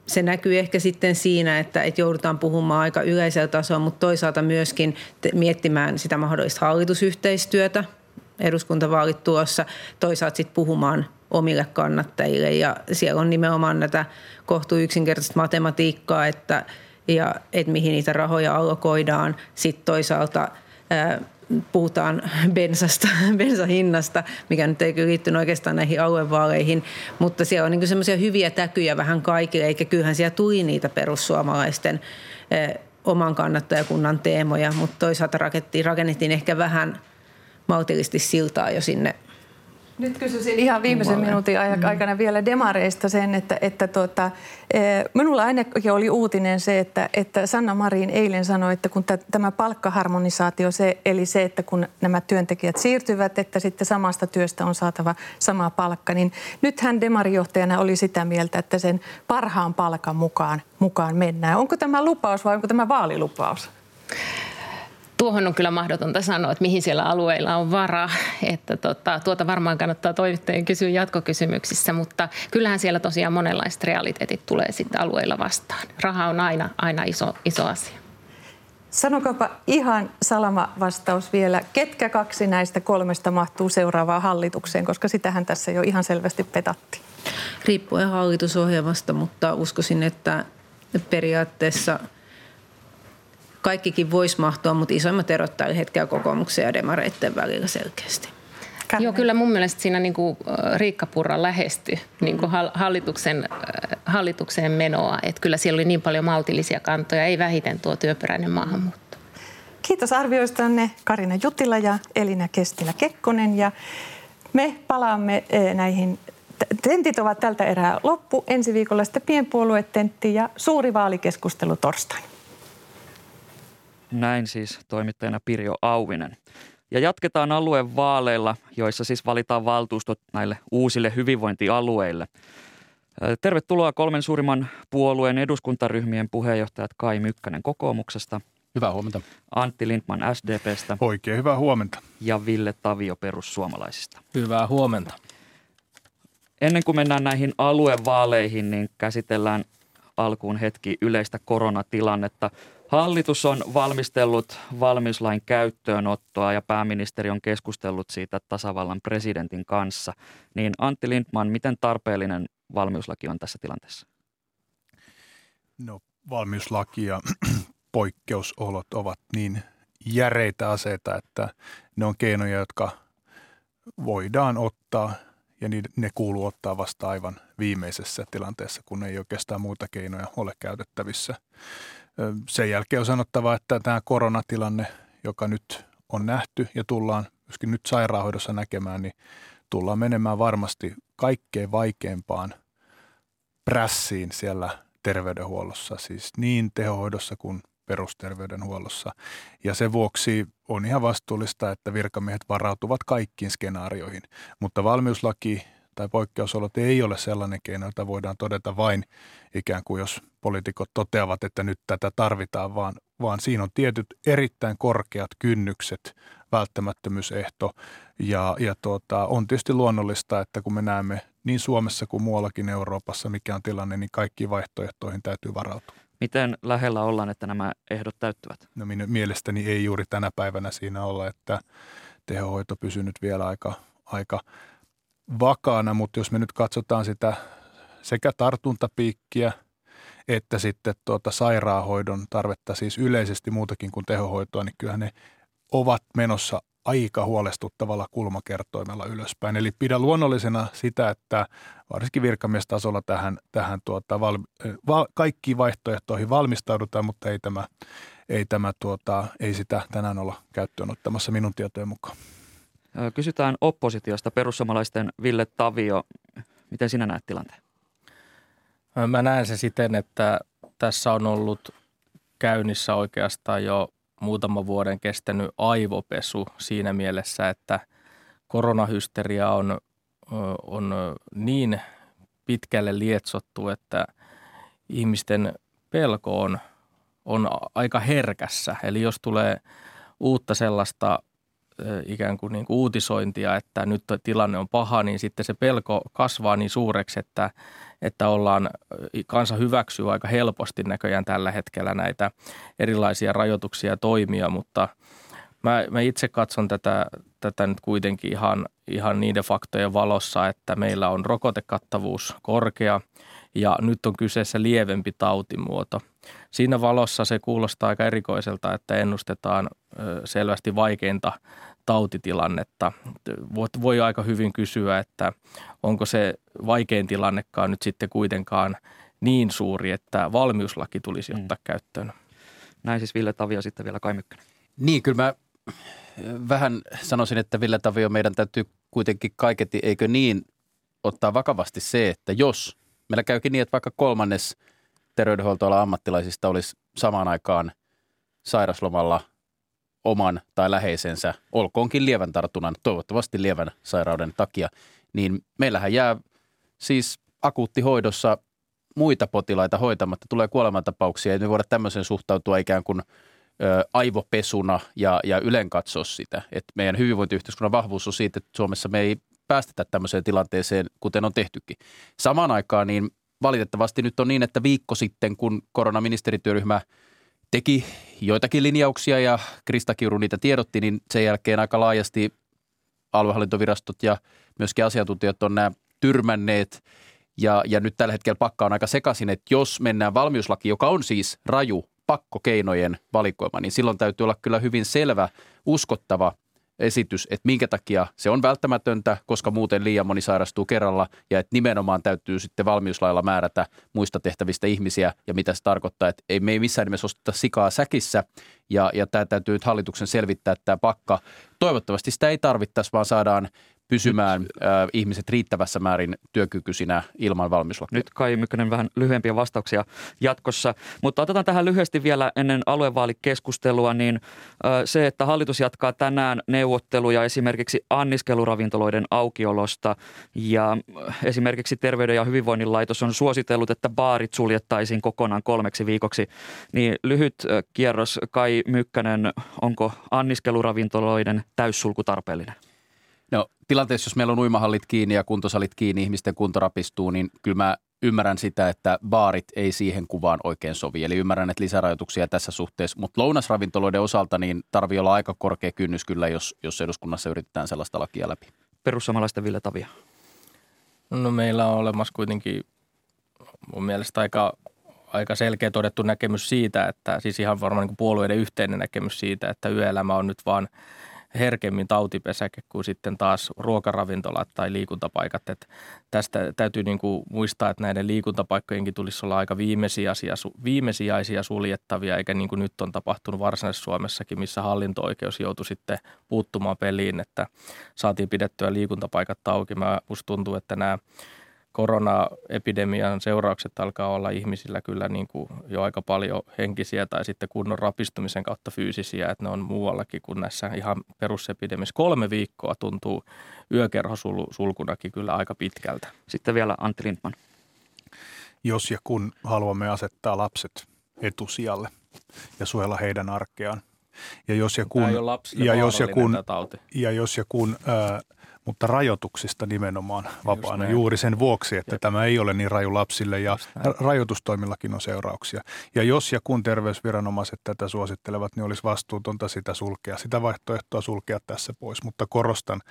se näkyy ehkä sitten siinä, että, että joudutaan puhumaan aika yleisellä tasolla, mutta toisaalta myöskin miettimään sitä mahdollista hallitusyhteistyötä, eduskuntavaalit tuossa, toisaalta sitten puhumaan omille kannattajille. Ja siellä on nimenomaan näitä kohtuu yksinkertaista matematiikkaa, että, ja, että mihin niitä rahoja allokoidaan. Sitten toisaalta puhutaan bensasta, bensahinnasta, mikä nyt ei liittynyt oikeastaan näihin aluevaaleihin, mutta siellä on niin semmoisia hyviä täkyjä vähän kaikille, eikä kyllähän siellä tuli niitä perussuomalaisten eh, oman kannattajakunnan teemoja, mutta toisaalta rakennettiin, rakennettiin ehkä vähän maltillisesti siltaa jo sinne nyt kysyisin ihan viimeisen minuutin mm. aikana vielä demareista sen, että, että tuota, e, minulla ainakin oli uutinen se, että, että Sanna Marin eilen sanoi, että kun tämä palkkaharmonisaatio, se, eli se, että kun nämä työntekijät siirtyvät, että sitten samasta työstä on saatava sama palkka, niin nyt hän demarijohtajana oli sitä mieltä, että sen parhaan palkan mukaan, mukaan mennään. Onko tämä lupaus vai onko tämä vaalilupaus? Tuohon on kyllä mahdotonta sanoa, että mihin siellä alueilla on varaa. Että tota, tuota varmaan kannattaa toimittajien kysyä jatkokysymyksissä, mutta kyllähän siellä tosiaan monenlaiset realiteetit tulee sitten alueilla vastaan. Raha on aina, aina iso, iso asia. Sanokaapa ihan salama vastaus vielä. Ketkä kaksi näistä kolmesta mahtuu seuraavaan hallitukseen, koska sitähän tässä jo ihan selvästi petatti? Riippuen hallitusohjelmasta, mutta uskoisin, että periaatteessa – kaikkikin voisi mahtua, mutta isoimmat erot tällä hetkellä kokoomuksen ja demareiden välillä selkeästi. Kanne. Joo, kyllä mun mielestä siinä niin kuin Riikka Purra lähestyi niin kuin hallituksen, hallitukseen menoa. Että kyllä siellä oli niin paljon maltillisia kantoja, ei vähiten tuo työperäinen maahanmuutto. Kiitos arvioistanne Karina Jutila ja Elina Kestilä-Kekkonen. Ja me palaamme näihin Tentit ovat tältä erää loppu. Ensi viikolla sitten pienpuoluetentti ja suuri vaalikeskustelu torstaina. Näin siis toimittajana Pirjo Auvinen. Ja jatketaan alueen vaaleilla, joissa siis valitaan valtuustot näille uusille hyvinvointialueille. Tervetuloa kolmen suurimman puolueen eduskuntaryhmien puheenjohtajat Kai Mykkänen kokoomuksesta. Hyvää huomenta. Antti Lindman SDPstä. Oikein hyvää huomenta. Ja Ville Tavio perussuomalaisista. Hyvää huomenta. Ennen kuin mennään näihin aluevaaleihin, niin käsitellään alkuun hetki yleistä koronatilannetta. Hallitus on valmistellut valmiuslain käyttöönottoa ja pääministeri on keskustellut siitä tasavallan presidentin kanssa. Niin Antti Lindman, miten tarpeellinen valmiuslaki on tässä tilanteessa? No valmiuslaki ja poikkeusolot ovat niin järeitä aseita, että ne on keinoja, jotka voidaan ottaa ja ne kuuluu ottaa vasta aivan viimeisessä tilanteessa, kun ei oikeastaan muita keinoja ole käytettävissä. Sen jälkeen on sanottava, että tämä koronatilanne, joka nyt on nähty ja tullaan myöskin nyt sairaanhoidossa näkemään, niin tullaan menemään varmasti kaikkein vaikeimpaan prässiin siellä terveydenhuollossa, siis niin tehohoidossa kuin perusterveydenhuollossa. Ja sen vuoksi on ihan vastuullista, että virkamiehet varautuvat kaikkiin skenaarioihin. Mutta valmiuslaki tai poikkeusolot ei ole sellainen keino, jota voidaan todeta vain ikään kuin jos poliitikot toteavat, että nyt tätä tarvitaan, vaan, vaan siinä on tietyt erittäin korkeat kynnykset, välttämättömyysehto ja, ja tuota, on tietysti luonnollista, että kun me näemme niin Suomessa kuin muuallakin Euroopassa, mikä on tilanne, niin kaikki vaihtoehtoihin täytyy varautua. Miten lähellä ollaan, että nämä ehdot täyttyvät? No minun mielestäni ei juuri tänä päivänä siinä olla, että tehohoito pysynyt vielä aika, aika vakaana, mutta jos me nyt katsotaan sitä sekä tartuntapiikkiä että sitten tuota sairaanhoidon tarvetta, siis yleisesti muutakin kuin tehohoitoa, niin kyllähän ne ovat menossa aika huolestuttavalla kulmakertoimella ylöspäin. Eli pidä luonnollisena sitä, että varsinkin virkamiestasolla tähän, tähän tuota, val, val, kaikkiin vaihtoehtoihin valmistaudutaan, mutta ei, tämä, ei, tämä, tuota, ei sitä tänään olla käyttöön ottamassa minun tietojen mukaan. Kysytään oppositiosta perussuomalaisten Ville Tavio. Miten sinä näet tilanteen? Mä näen se siten, että tässä on ollut käynnissä oikeastaan jo muutama vuoden kestänyt aivopesu siinä mielessä, että koronahysteria on, on niin pitkälle lietsottu, että ihmisten pelko on, on aika herkässä. Eli jos tulee uutta sellaista ikään kuin, niin kuin uutisointia, että nyt tilanne on paha, niin sitten se pelko kasvaa niin suureksi, että, että ollaan, kansa hyväksyy aika helposti näköjään tällä hetkellä näitä erilaisia rajoituksia ja toimia, mutta mä, mä itse katson tätä, tätä nyt kuitenkin ihan, ihan niiden faktojen valossa, että meillä on rokotekattavuus korkea ja nyt on kyseessä lievempi tautimuoto. Siinä valossa se kuulostaa aika erikoiselta, että ennustetaan selvästi vaikeinta tautitilannetta. Voi aika hyvin kysyä, että onko se vaikein tilannekaan nyt sitten kuitenkaan niin suuri, että valmiuslaki tulisi mm. ottaa mm. käyttöön. Näin siis Ville Tavio sitten vielä Kai Mykkänen. Niin, kyllä mä vähän sanoisin, että Ville Tavio meidän täytyy kuitenkin kaiketi, eikö niin, ottaa vakavasti se, että jos meillä käykin niin, että vaikka kolmannes terveydenhuoltoalan ammattilaisista olisi samaan aikaan sairaslomalla – oman tai läheisensä, olkoonkin lievän tartunnan, toivottavasti lievän sairauden takia, niin meillähän jää siis akuuttihoidossa muita potilaita hoitamatta, tulee kuolemantapauksia, ja me voida tämmöisen suhtautua ikään kuin ö, aivopesuna ja, ja ylen katsoa sitä. Et meidän hyvinvointiyhteiskunnan vahvuus on siitä, että Suomessa me ei päästetä tämmöiseen tilanteeseen, kuten on tehtykin. Samaan aikaan niin valitettavasti nyt on niin, että viikko sitten, kun koronaministerityöryhmä – teki joitakin linjauksia ja Krista Kiuru niitä tiedotti, niin sen jälkeen aika laajasti aluehallintovirastot ja myöskin asiantuntijat on nämä tyrmänneet. Ja, ja nyt tällä hetkellä pakka on aika sekaisin, että jos mennään valmiuslaki, joka on siis raju pakkokeinojen valikoima, niin silloin täytyy olla kyllä hyvin selvä, uskottava esitys, että minkä takia se on välttämätöntä, koska muuten liian moni sairastuu kerralla ja että nimenomaan täytyy sitten valmiuslailla määrätä muista tehtävistä ihmisiä ja mitä se tarkoittaa, että ei, me ei missään nimessä osteta sikaa säkissä ja, ja tämä täytyy nyt hallituksen selvittää tämä pakka. Toivottavasti sitä ei tarvittaisi, vaan saadaan pysymään Nyt, äh, ihmiset riittävässä määrin työkykyisinä ilman valmiuslakia. Nyt Kai Mykkönen vähän lyhyempiä vastauksia jatkossa, mutta otetaan tähän lyhyesti vielä ennen aluevaalikeskustelua, niin äh, se, että hallitus jatkaa tänään neuvotteluja esimerkiksi anniskeluravintoloiden aukiolosta ja esimerkiksi Terveyden ja hyvinvoinnin laitos on suositellut, että baarit suljettaisiin kokonaan kolmeksi viikoksi, niin lyhyt kierros Kai Mykkänen, onko anniskeluravintoloiden täyssulku tarpeellinen? No tilanteessa, jos meillä on uimahallit kiinni ja kuntosalit kiinni, ihmisten kunto rapistuu, niin kyllä mä ymmärrän sitä, että baarit ei siihen kuvaan oikein sovi. Eli ymmärrän, että lisärajoituksia tässä suhteessa. Mutta lounasravintoloiden osalta niin tarvii olla aika korkea kynnys kyllä, jos, jos eduskunnassa yritetään sellaista lakia läpi. Perussuomalaisten Ville Tavia. No meillä on olemassa kuitenkin mun mielestä aika, aika selkeä todettu näkemys siitä, että siis ihan varmaan niin puolueiden yhteinen näkemys siitä, että yöelämä on nyt vaan – herkemmin tautipesäke kuin sitten taas ruokaravintolat tai liikuntapaikat. Et tästä täytyy niin kuin muistaa, että näiden liikuntapaikkojenkin tulisi olla aika viimesijaisia, viimesijaisia suljettavia, eikä niin kuin nyt on tapahtunut varsinaisessa Suomessakin, missä hallinto-oikeus joutui sitten puuttumaan peliin, että saatiin pidettyä liikuntapaikat auki. Mä, musta tuntuu, että nämä koronaepidemian seuraukset alkaa olla ihmisillä kyllä niin kuin jo aika paljon henkisiä tai sitten kunnon rapistumisen kautta fyysisiä, että ne on muuallakin kuin näissä ihan perusepidemissä. Kolme viikkoa tuntuu yökerhosulkunakin kyllä aika pitkältä. Sitten vielä Antti Lindman. Jos ja kun haluamme asettaa lapset etusijalle ja suojella heidän arkeaan, ja jos ja kun, ja jos ja kun, ja jos ja kun ää, mutta rajoituksista nimenomaan vapaana juuri sen vuoksi, että Jep. tämä ei ole niin raju lapsille ja rajoitustoimillakin on seurauksia. Ja jos ja kun terveysviranomaiset tätä suosittelevat, niin olisi vastuutonta sitä sulkea, sitä vaihtoehtoa sulkea tässä pois. Mutta korostan,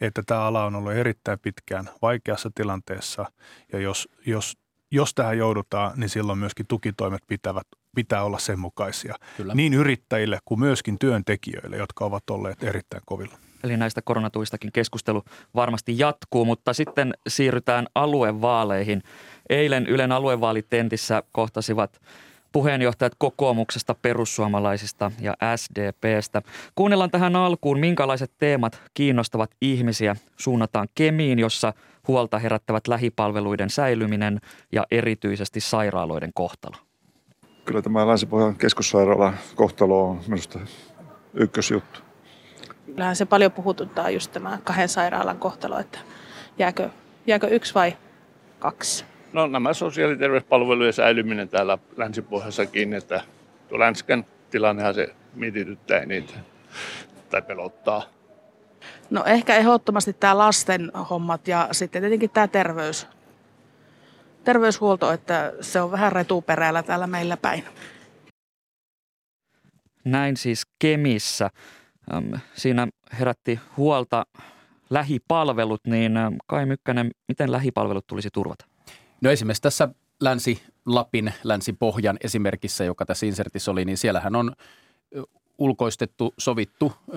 että tämä ala on ollut erittäin pitkään vaikeassa tilanteessa ja jos, jos jos tähän joudutaan, niin silloin myöskin tukitoimet pitävät, pitää olla sen mukaisia. Kyllä. Niin yrittäjille kuin myöskin työntekijöille, jotka ovat olleet erittäin kovilla. Eli näistä koronatuistakin keskustelu varmasti jatkuu, mutta sitten siirrytään aluevaaleihin. Eilen Ylen aluevaalitentissä kohtasivat puheenjohtajat kokoomuksesta, perussuomalaisista ja SDPstä. Kuunnellaan tähän alkuun, minkälaiset teemat kiinnostavat ihmisiä. Suunnataan Kemiin, jossa huolta herättävät lähipalveluiden säilyminen ja erityisesti sairaaloiden kohtalo. Kyllä tämä Länsi-Pohjan kohtalo on minusta ykkösjuttu kyllähän se paljon puhututtaa just tämä kahden sairaalan kohtalo, että jääkö, jääkö yksi vai kaksi? No nämä sosiaali- ja terveyspalvelujen säilyminen täällä länsipohjassakin, että tuo Länsken tilannehan se mietityttää niitä tai pelottaa. No ehkä ehdottomasti tämä lasten hommat ja sitten tietenkin tämä terveys, terveyshuolto, että se on vähän retuperällä täällä meillä päin. Näin siis Kemissä siinä herätti huolta lähipalvelut, niin Kai Mykkänen, miten lähipalvelut tulisi turvata? No esimerkiksi tässä Länsi-Lapin, Länsi-Pohjan esimerkissä, joka tässä insertissä oli, niin siellähän on ulkoistettu, sovittu ö,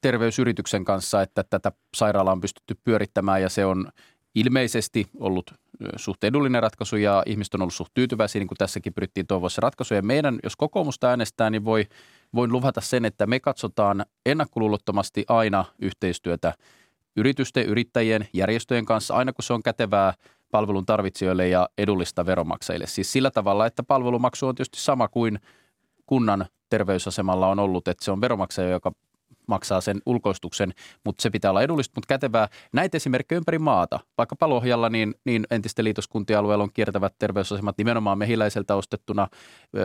terveysyrityksen kanssa, että tätä sairaalaa on pystytty pyörittämään ja se on ilmeisesti ollut suht edullinen ratkaisu ja ihmiset on ollut suht tyytyväisiä, niin kuin tässäkin pyrittiin toivoa se ratkaisu. Ja meidän, jos kokoomusta äänestää, niin voi, voin luvata sen, että me katsotaan ennakkoluulottomasti aina yhteistyötä yritysten, yrittäjien, järjestöjen kanssa, aina kun se on kätevää palvelun tarvitsijoille ja edullista veromaksajille. Siis sillä tavalla, että palvelumaksu on tietysti sama kuin kunnan terveysasemalla on ollut, että se on veromaksaja, joka maksaa sen ulkoistuksen, mutta se pitää olla edullista, mutta kätevää. Näitä esimerkkejä ympäri maata. Vaikka Palohjalla, niin, niin entisten liitoskuntien alueella on kiertävät terveysasemat nimenomaan mehiläiseltä ostettuna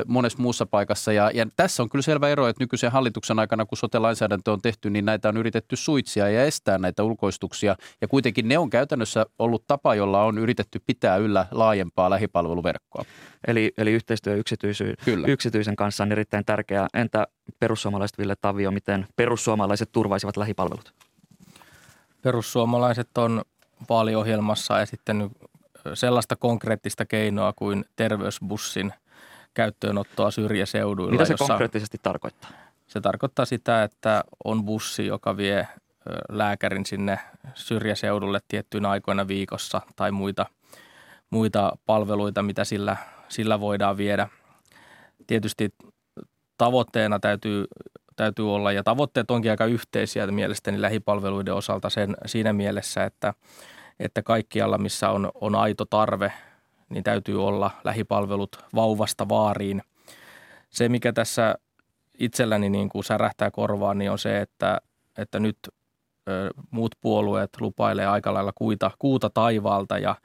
monessa muussa paikassa. Ja, ja tässä on kyllä selvä ero, että nykyisen hallituksen aikana, kun sote-lainsäädäntö on tehty, niin näitä on yritetty suitsia ja estää näitä ulkoistuksia. Ja kuitenkin ne on käytännössä ollut tapa, jolla on yritetty pitää yllä laajempaa lähipalveluverkkoa. Eli, eli yhteistyö yksityisy, yksityisen kanssa on erittäin tärkeää. Entä perussuomalaiset Ville Tavio, miten perussuomalaiset turvaisivat lähipalvelut? Perussuomalaiset on vaaliohjelmassa esittänyt sellaista konkreettista keinoa kuin terveysbussin käyttöönottoa syrjäseuduilla. Mitä se jossa konkreettisesti tarkoittaa? Se tarkoittaa sitä, että on bussi, joka vie lääkärin sinne syrjäseudulle tiettyinä aikoina viikossa tai muita, muita palveluita, mitä sillä, sillä voidaan viedä. Tietysti tavoitteena täytyy täytyy olla ja tavoitteet onkin aika yhteisiä mielestäni lähipalveluiden osalta sen, siinä mielessä, että, että kaikkialla missä on, on aito tarve, niin täytyy olla lähipalvelut vauvasta vaariin. Se, mikä tässä itselläni niin kuin särähtää korvaan, niin on se, että, että nyt muut puolueet lupailee aika lailla kuita, kuuta taivaalta ja,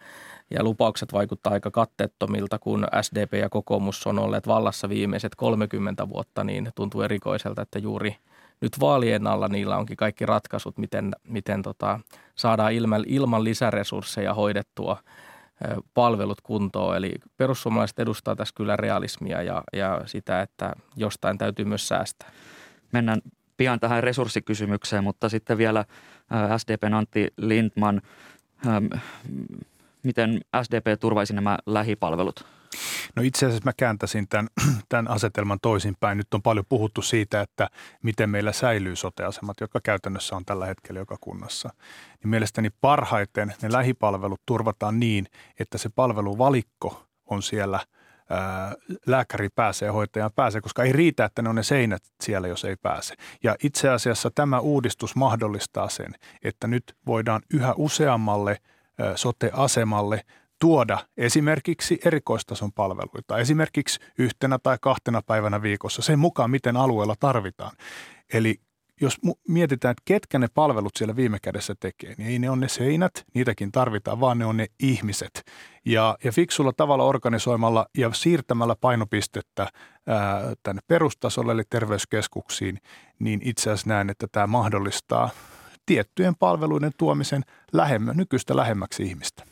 ja lupaukset vaikuttaa aika katteettomilta, kun SDP ja kokoomus on olleet vallassa viimeiset 30 vuotta, niin tuntuu erikoiselta, että juuri nyt vaalien alla niillä onkin kaikki ratkaisut, miten, miten tota, saadaan ilman, ilman lisäresursseja hoidettua palvelut kuntoon. Eli perussuomalaiset edustaa tässä kyllä realismia ja, ja sitä, että jostain täytyy myös säästää. Mennään pian tähän resurssikysymykseen, mutta sitten vielä SDPn Antti Lindman, miten SDP turvaisi nämä lähipalvelut? No itse asiassa mä kääntäisin tämän, tämän asetelman toisinpäin. Nyt on paljon puhuttu siitä, että miten meillä säilyy soteasemat, jotka käytännössä on tällä hetkellä joka kunnassa. Niin mielestäni parhaiten ne lähipalvelut turvataan niin, että se palveluvalikko on siellä – lääkäri pääsee, hoitaja pääsee, koska ei riitä, että ne on ne seinät siellä, jos ei pääse. Ja itse asiassa tämä uudistus mahdollistaa sen, että nyt voidaan yhä useammalle sote-asemalle tuoda esimerkiksi erikoistason palveluita, esimerkiksi yhtenä tai kahtena päivänä viikossa, sen mukaan miten alueella tarvitaan. Eli jos mietitään, että ketkä ne palvelut siellä viime kädessä tekee, niin ei ne ole ne seinät, niitäkin tarvitaan, vaan ne on ne ihmiset. Ja, ja fiksulla tavalla organisoimalla ja siirtämällä painopistettä ää, tänne perustasolle eli terveyskeskuksiin, niin itse asiassa näen, että tämä mahdollistaa tiettyjen palveluiden tuomisen lähemmä, nykyistä lähemmäksi ihmistä.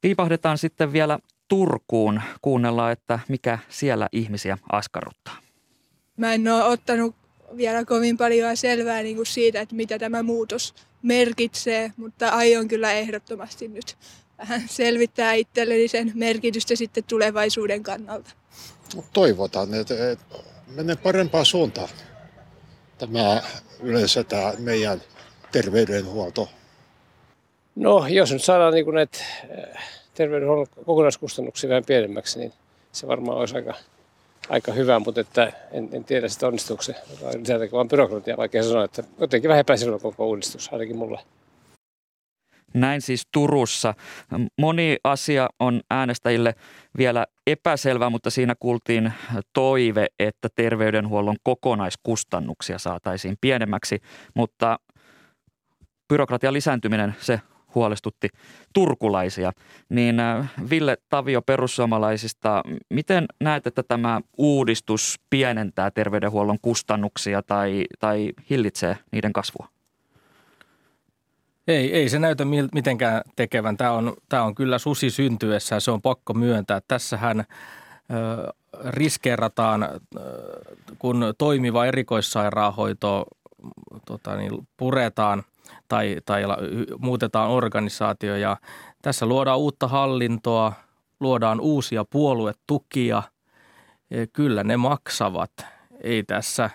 Piipahdetaan sitten vielä Turkuun. Kuunnellaan, että mikä siellä ihmisiä askarruttaa. Mä en ole ottanut vielä kovin paljon selvää niin kuin siitä, että mitä tämä muutos merkitsee, mutta aion kyllä ehdottomasti nyt vähän selvittää itselleni sen merkitystä sitten tulevaisuuden kannalta. Toivotaan, että, menee parempaan suuntaan tämä yleensä tämä meidän terveydenhuolto. No, jos nyt saadaan niin näitä äh, terveydenhuollon kokonaiskustannuksia vähän pienemmäksi, niin se varmaan olisi aika, aika hyvä, mutta että en, en tiedä sitä onnistuuko se. Lisätäkö vaan byrokratia, vaikea sanoa, että jotenkin vähän epäselvä koko uudistus, ainakin mulle. Näin siis Turussa. Moni asia on äänestäjille vielä epäselvä, mutta siinä kuultiin toive, että terveydenhuollon kokonaiskustannuksia saataisiin pienemmäksi, mutta byrokratian lisääntyminen, se huolestutti turkulaisia. Niin äh, Ville Tavio perussuomalaisista, miten näet, että tämä uudistus pienentää terveydenhuollon kustannuksia tai, tai hillitsee niiden kasvua? Ei, ei se näytä mitenkään tekevän. Tämä on, tämä on kyllä susi syntyessä se on pakko myöntää. Tässähän ö, riskeerataan, kun toimiva erikoissairaanhoito tota niin, puretaan tai, tai muutetaan organisaatio ja tässä luodaan uutta hallintoa, luodaan uusia puoluetukia. Kyllä ne maksavat. Ei tässä,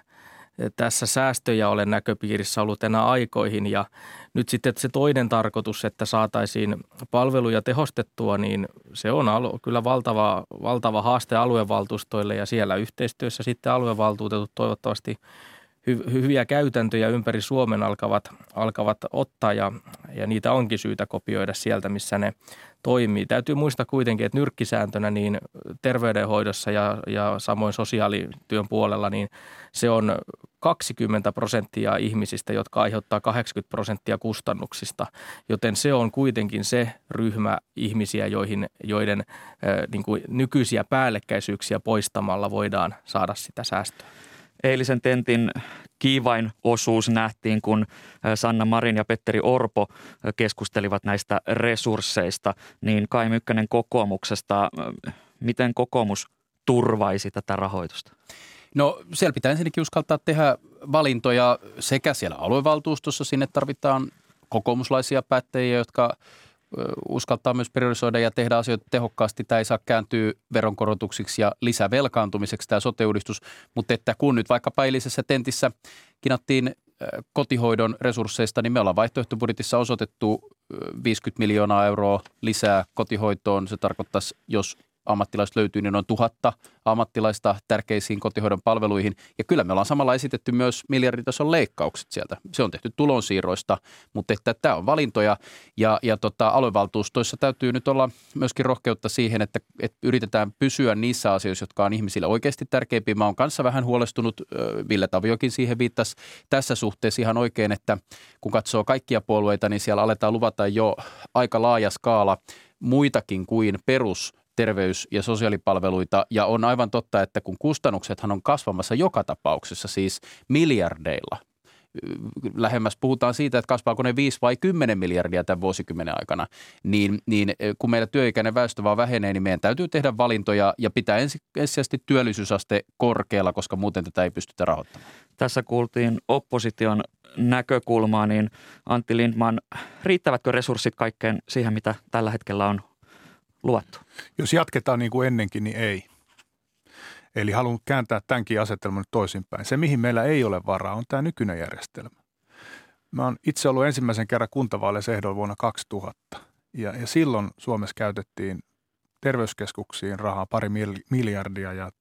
tässä säästöjä ole näköpiirissä ollut enää aikoihin ja nyt sitten se toinen tarkoitus, että saataisiin palveluja tehostettua, niin se on kyllä valtava, valtava haaste aluevaltuustoille ja siellä yhteistyössä sitten aluevaltuutetut toivottavasti hy- hyviä käytäntöjä ympäri Suomen alkavat, alkavat ottaa ja, ja niitä onkin syytä kopioida sieltä, missä ne toimii. Täytyy muistaa kuitenkin, että nyrkkisääntönä niin terveydenhoidossa ja, ja samoin sosiaalityön puolella, niin se on 20 prosenttia ihmisistä, jotka aiheuttaa 80 prosenttia kustannuksista, joten se on kuitenkin se ryhmä ihmisiä, joihin, joiden niin kuin nykyisiä päällekkäisyyksiä poistamalla voidaan saada sitä säästöä. Eilisen tentin kiivain osuus nähtiin, kun Sanna Marin ja Petteri Orpo keskustelivat näistä resursseista, niin Kai Mykkänen kokoomuksesta, miten kokoomus turvaisi tätä rahoitusta? No siellä pitää ensinnäkin uskaltaa tehdä valintoja sekä siellä aluevaltuustossa, sinne tarvitaan kokoomuslaisia päättäjiä, jotka uskaltaa myös priorisoida ja tehdä asioita tehokkaasti. Tämä ei saa kääntyä veronkorotuksiksi ja lisävelkaantumiseksi tämä sote-uudistus, mutta että kun nyt vaikka eilisessä tentissä kinattiin kotihoidon resursseista, niin me ollaan vaihtoehtobudjetissa osoitettu 50 miljoonaa euroa lisää kotihoitoon. Se tarkoittaisi, jos ammattilaiset löytyy, niin noin tuhatta ammattilaista tärkeisiin kotihoidon palveluihin. Ja kyllä me ollaan samalla esitetty myös miljarditason leikkaukset sieltä. Se on tehty tulonsiirroista, mutta että tämä on valintoja. Ja, ja tota, aluevaltuustoissa täytyy nyt olla myöskin rohkeutta siihen, että, että yritetään pysyä niissä asioissa, jotka on ihmisille oikeasti tärkeimpiä. Mä oon kanssa vähän huolestunut, Ville Taviokin siihen viittasi tässä suhteessa ihan oikein, että kun katsoo kaikkia puolueita, niin siellä aletaan luvata jo aika laaja skaala muitakin kuin perus terveys- ja sosiaalipalveluita. Ja on aivan totta, että kun kustannuksethan on kasvamassa joka tapauksessa siis miljardeilla, lähemmäs puhutaan siitä, että kasvaako ne 5 vai 10 miljardia tämän vuosikymmenen aikana, niin, niin kun meidän työikäinen väestö vaan vähenee, niin meidän täytyy tehdä valintoja ja pitää ensisijaisesti työllisyysaste korkealla, koska muuten tätä ei pystytä rahoittamaan. Tässä kuultiin opposition näkökulmaa, niin Antti Lindman, riittävätkö resurssit kaikkeen siihen, mitä tällä hetkellä on luvattu? Jos jatketaan niin kuin ennenkin, niin ei. Eli haluan kääntää tämänkin asetelman nyt toisinpäin. Se, mihin meillä ei ole varaa, on tämä nykyinen järjestelmä. Mä oon itse ollut ensimmäisen kerran kuntavaaleissa ehdolla vuonna 2000. Ja, ja silloin Suomessa käytettiin terveyskeskuksiin rahaa pari miljardia ja, ja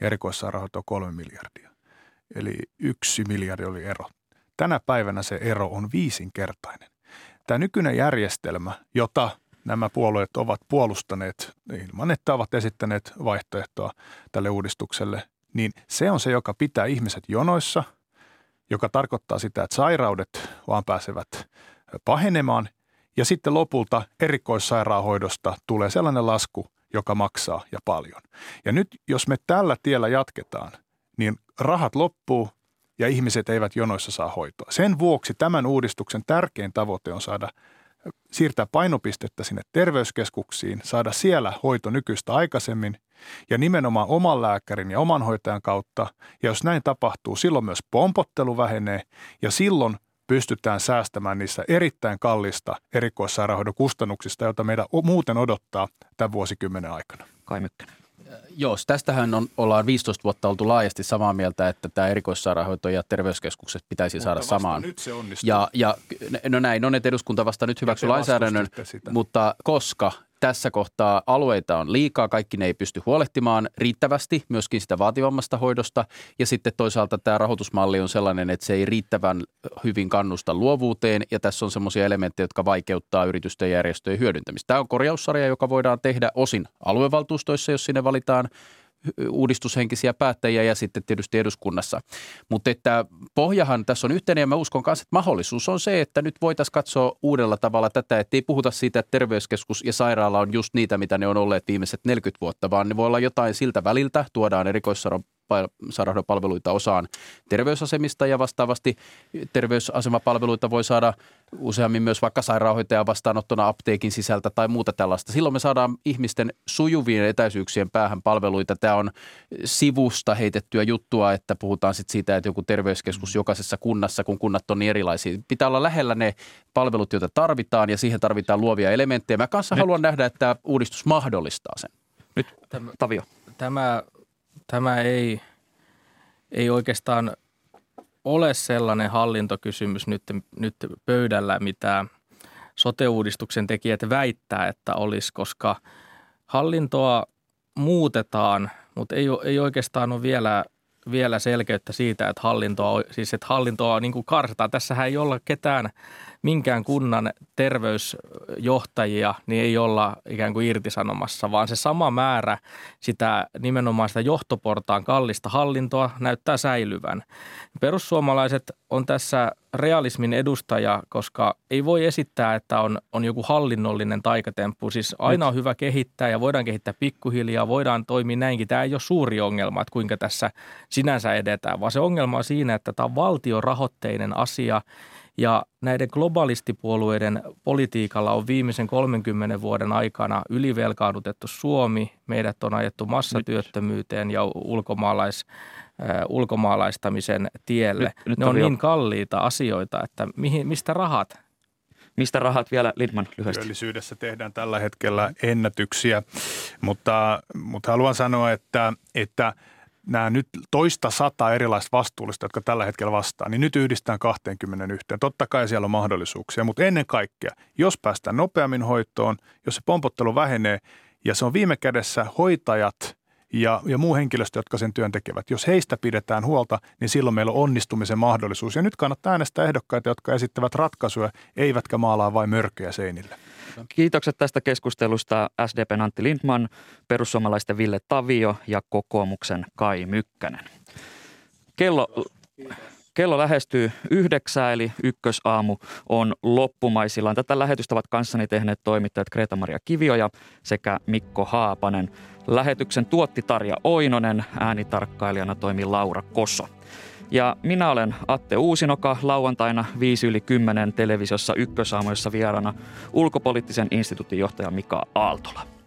erikoissairaanhoitoon kolme miljardia. Eli yksi miljardi oli ero. Tänä päivänä se ero on viisinkertainen. Tämä nykyinen järjestelmä, jota nämä puolueet ovat puolustaneet ilman, että ovat esittäneet vaihtoehtoa tälle uudistukselle, niin se on se, joka pitää ihmiset jonoissa, joka tarkoittaa sitä, että sairaudet vaan pääsevät pahenemaan ja sitten lopulta erikoissairaanhoidosta tulee sellainen lasku, joka maksaa ja paljon. Ja nyt jos me tällä tiellä jatketaan, niin rahat loppuu ja ihmiset eivät jonoissa saa hoitoa. Sen vuoksi tämän uudistuksen tärkein tavoite on saada siirtää painopistettä sinne terveyskeskuksiin, saada siellä hoito nykyistä aikaisemmin ja nimenomaan oman lääkärin ja oman hoitajan kautta. Ja jos näin tapahtuu, silloin myös pompottelu vähenee ja silloin pystytään säästämään niissä erittäin kallista erikoissairaanhoidon kustannuksista, joita meidän muuten odottaa tämän vuosikymmenen aikana. Kai Mykkänen. Joo, tästähän on, ollaan 15 vuotta oltu laajasti samaa mieltä, että tämä erikoissairaanhoito ja terveyskeskukset pitäisi mutta saada samaan. nyt se onnistuu. Ja, ja no näin on, että eduskunta vasta nyt hyväksy lainsäädännön, mutta koska tässä kohtaa alueita on liikaa, kaikki ne ei pysty huolehtimaan riittävästi myöskin sitä vaativammasta hoidosta. Ja sitten toisaalta tämä rahoitusmalli on sellainen, että se ei riittävän hyvin kannusta luovuuteen ja tässä on semmoisia elementtejä, jotka vaikeuttaa yritysten järjestöjen hyödyntämistä. Tämä on korjaussarja, joka voidaan tehdä osin aluevaltuustoissa, jos sinne valitaan uudistushenkisiä päättäjiä ja sitten tietysti eduskunnassa. Mutta että pohjahan tässä on yhteinen ja mä uskon kanssa, että mahdollisuus on se, että nyt voitaisiin katsoa uudella tavalla tätä, että ei puhuta siitä, että terveyskeskus ja sairaala on just niitä, mitä ne on olleet viimeiset 40 vuotta, vaan ne voi olla jotain siltä väliltä, tuodaan erikoissairaanhoidon sairaanhoitopalveluita osaan terveysasemista ja vastaavasti terveysasemapalveluita voi saada useammin myös vaikka sairaanhoitajan vastaanottona apteekin sisältä tai muuta tällaista. Silloin me saadaan ihmisten sujuvien etäisyyksien päähän palveluita. Tämä on sivusta heitettyä juttua, että puhutaan sitten siitä, että joku terveyskeskus jokaisessa kunnassa, kun kunnat on niin erilaisia. Pitää olla lähellä ne palvelut, joita tarvitaan ja siihen tarvitaan luovia elementtejä. Mä kanssa Nyt. haluan nähdä, että tämä uudistus mahdollistaa sen. Nyt Tavio. Tämä tämä ei, ei oikeastaan ole sellainen hallintokysymys nyt, nyt pöydällä, mitä sote-uudistuksen tekijät väittää, että olisi, koska hallintoa muutetaan, mutta ei, ei oikeastaan ole vielä, vielä selkeyttä siitä, että hallintoa, siis että hallintoa niin kuin karsitaan. Tässähän ei olla ketään minkään kunnan terveysjohtajia niin ei olla ikään kuin irtisanomassa, vaan se sama määrä sitä nimenomaan sitä johtoportaan kallista hallintoa näyttää säilyvän. Perussuomalaiset on tässä realismin edustaja, koska ei voi esittää, että on, on joku hallinnollinen taikatemppu. Siis aina on hyvä kehittää ja voidaan kehittää pikkuhiljaa, voidaan toimia näinkin. Tämä ei ole suuri ongelma, että kuinka tässä sinänsä edetään, vaan se ongelma on siinä, että tämä on valtiorahoitteinen asia – ja näiden globalistipuolueiden politiikalla on viimeisen 30 vuoden aikana ylivelkaanutettu Suomi. Meidät on ajettu massatyöttömyyteen ja ulkomaalais, äh, ulkomaalaistamisen tielle. Nyt, nyt ne on, on niin kalliita asioita, että mihin, mistä rahat Mistä rahat vielä, Lidman, lyhyesti? Työllisyydessä tehdään tällä hetkellä ennätyksiä, mutta, mutta haluan sanoa, että, että – nämä nyt toista sata erilaista vastuullista, jotka tällä hetkellä vastaa, niin nyt yhdistetään 21. Totta kai siellä on mahdollisuuksia, mutta ennen kaikkea, jos päästään nopeammin hoitoon, jos se pompottelu vähenee Ja se on viime kädessä hoitajat ja, ja muu henkilöstö, jotka sen työn tekevät. Jos heistä pidetään huolta, niin silloin meillä on onnistumisen mahdollisuus. Ja nyt kannattaa äänestää ehdokkaita, jotka esittävät ratkaisuja, eivätkä maalaa vain mörköjä seinille. Kiitokset tästä keskustelusta SDPn Antti Lindman, perussuomalaisten Ville Tavio ja kokoomuksen Kai Mykkänen. Kello, kello lähestyy yhdeksää, eli ykkösaamu on loppumaisillaan. Tätä lähetystä ovat kanssani tehneet toimittajat Kreta-Maria Kivioja sekä Mikko Haapanen. Lähetyksen tuotti Tarja Oinonen, äänitarkkailijana toimi Laura Koso. Ja minä olen Atte Uusinoka, lauantaina 5 yli 10 televisiossa ykkösaamoissa vieraana ulkopoliittisen instituutin johtaja Mika Aaltola.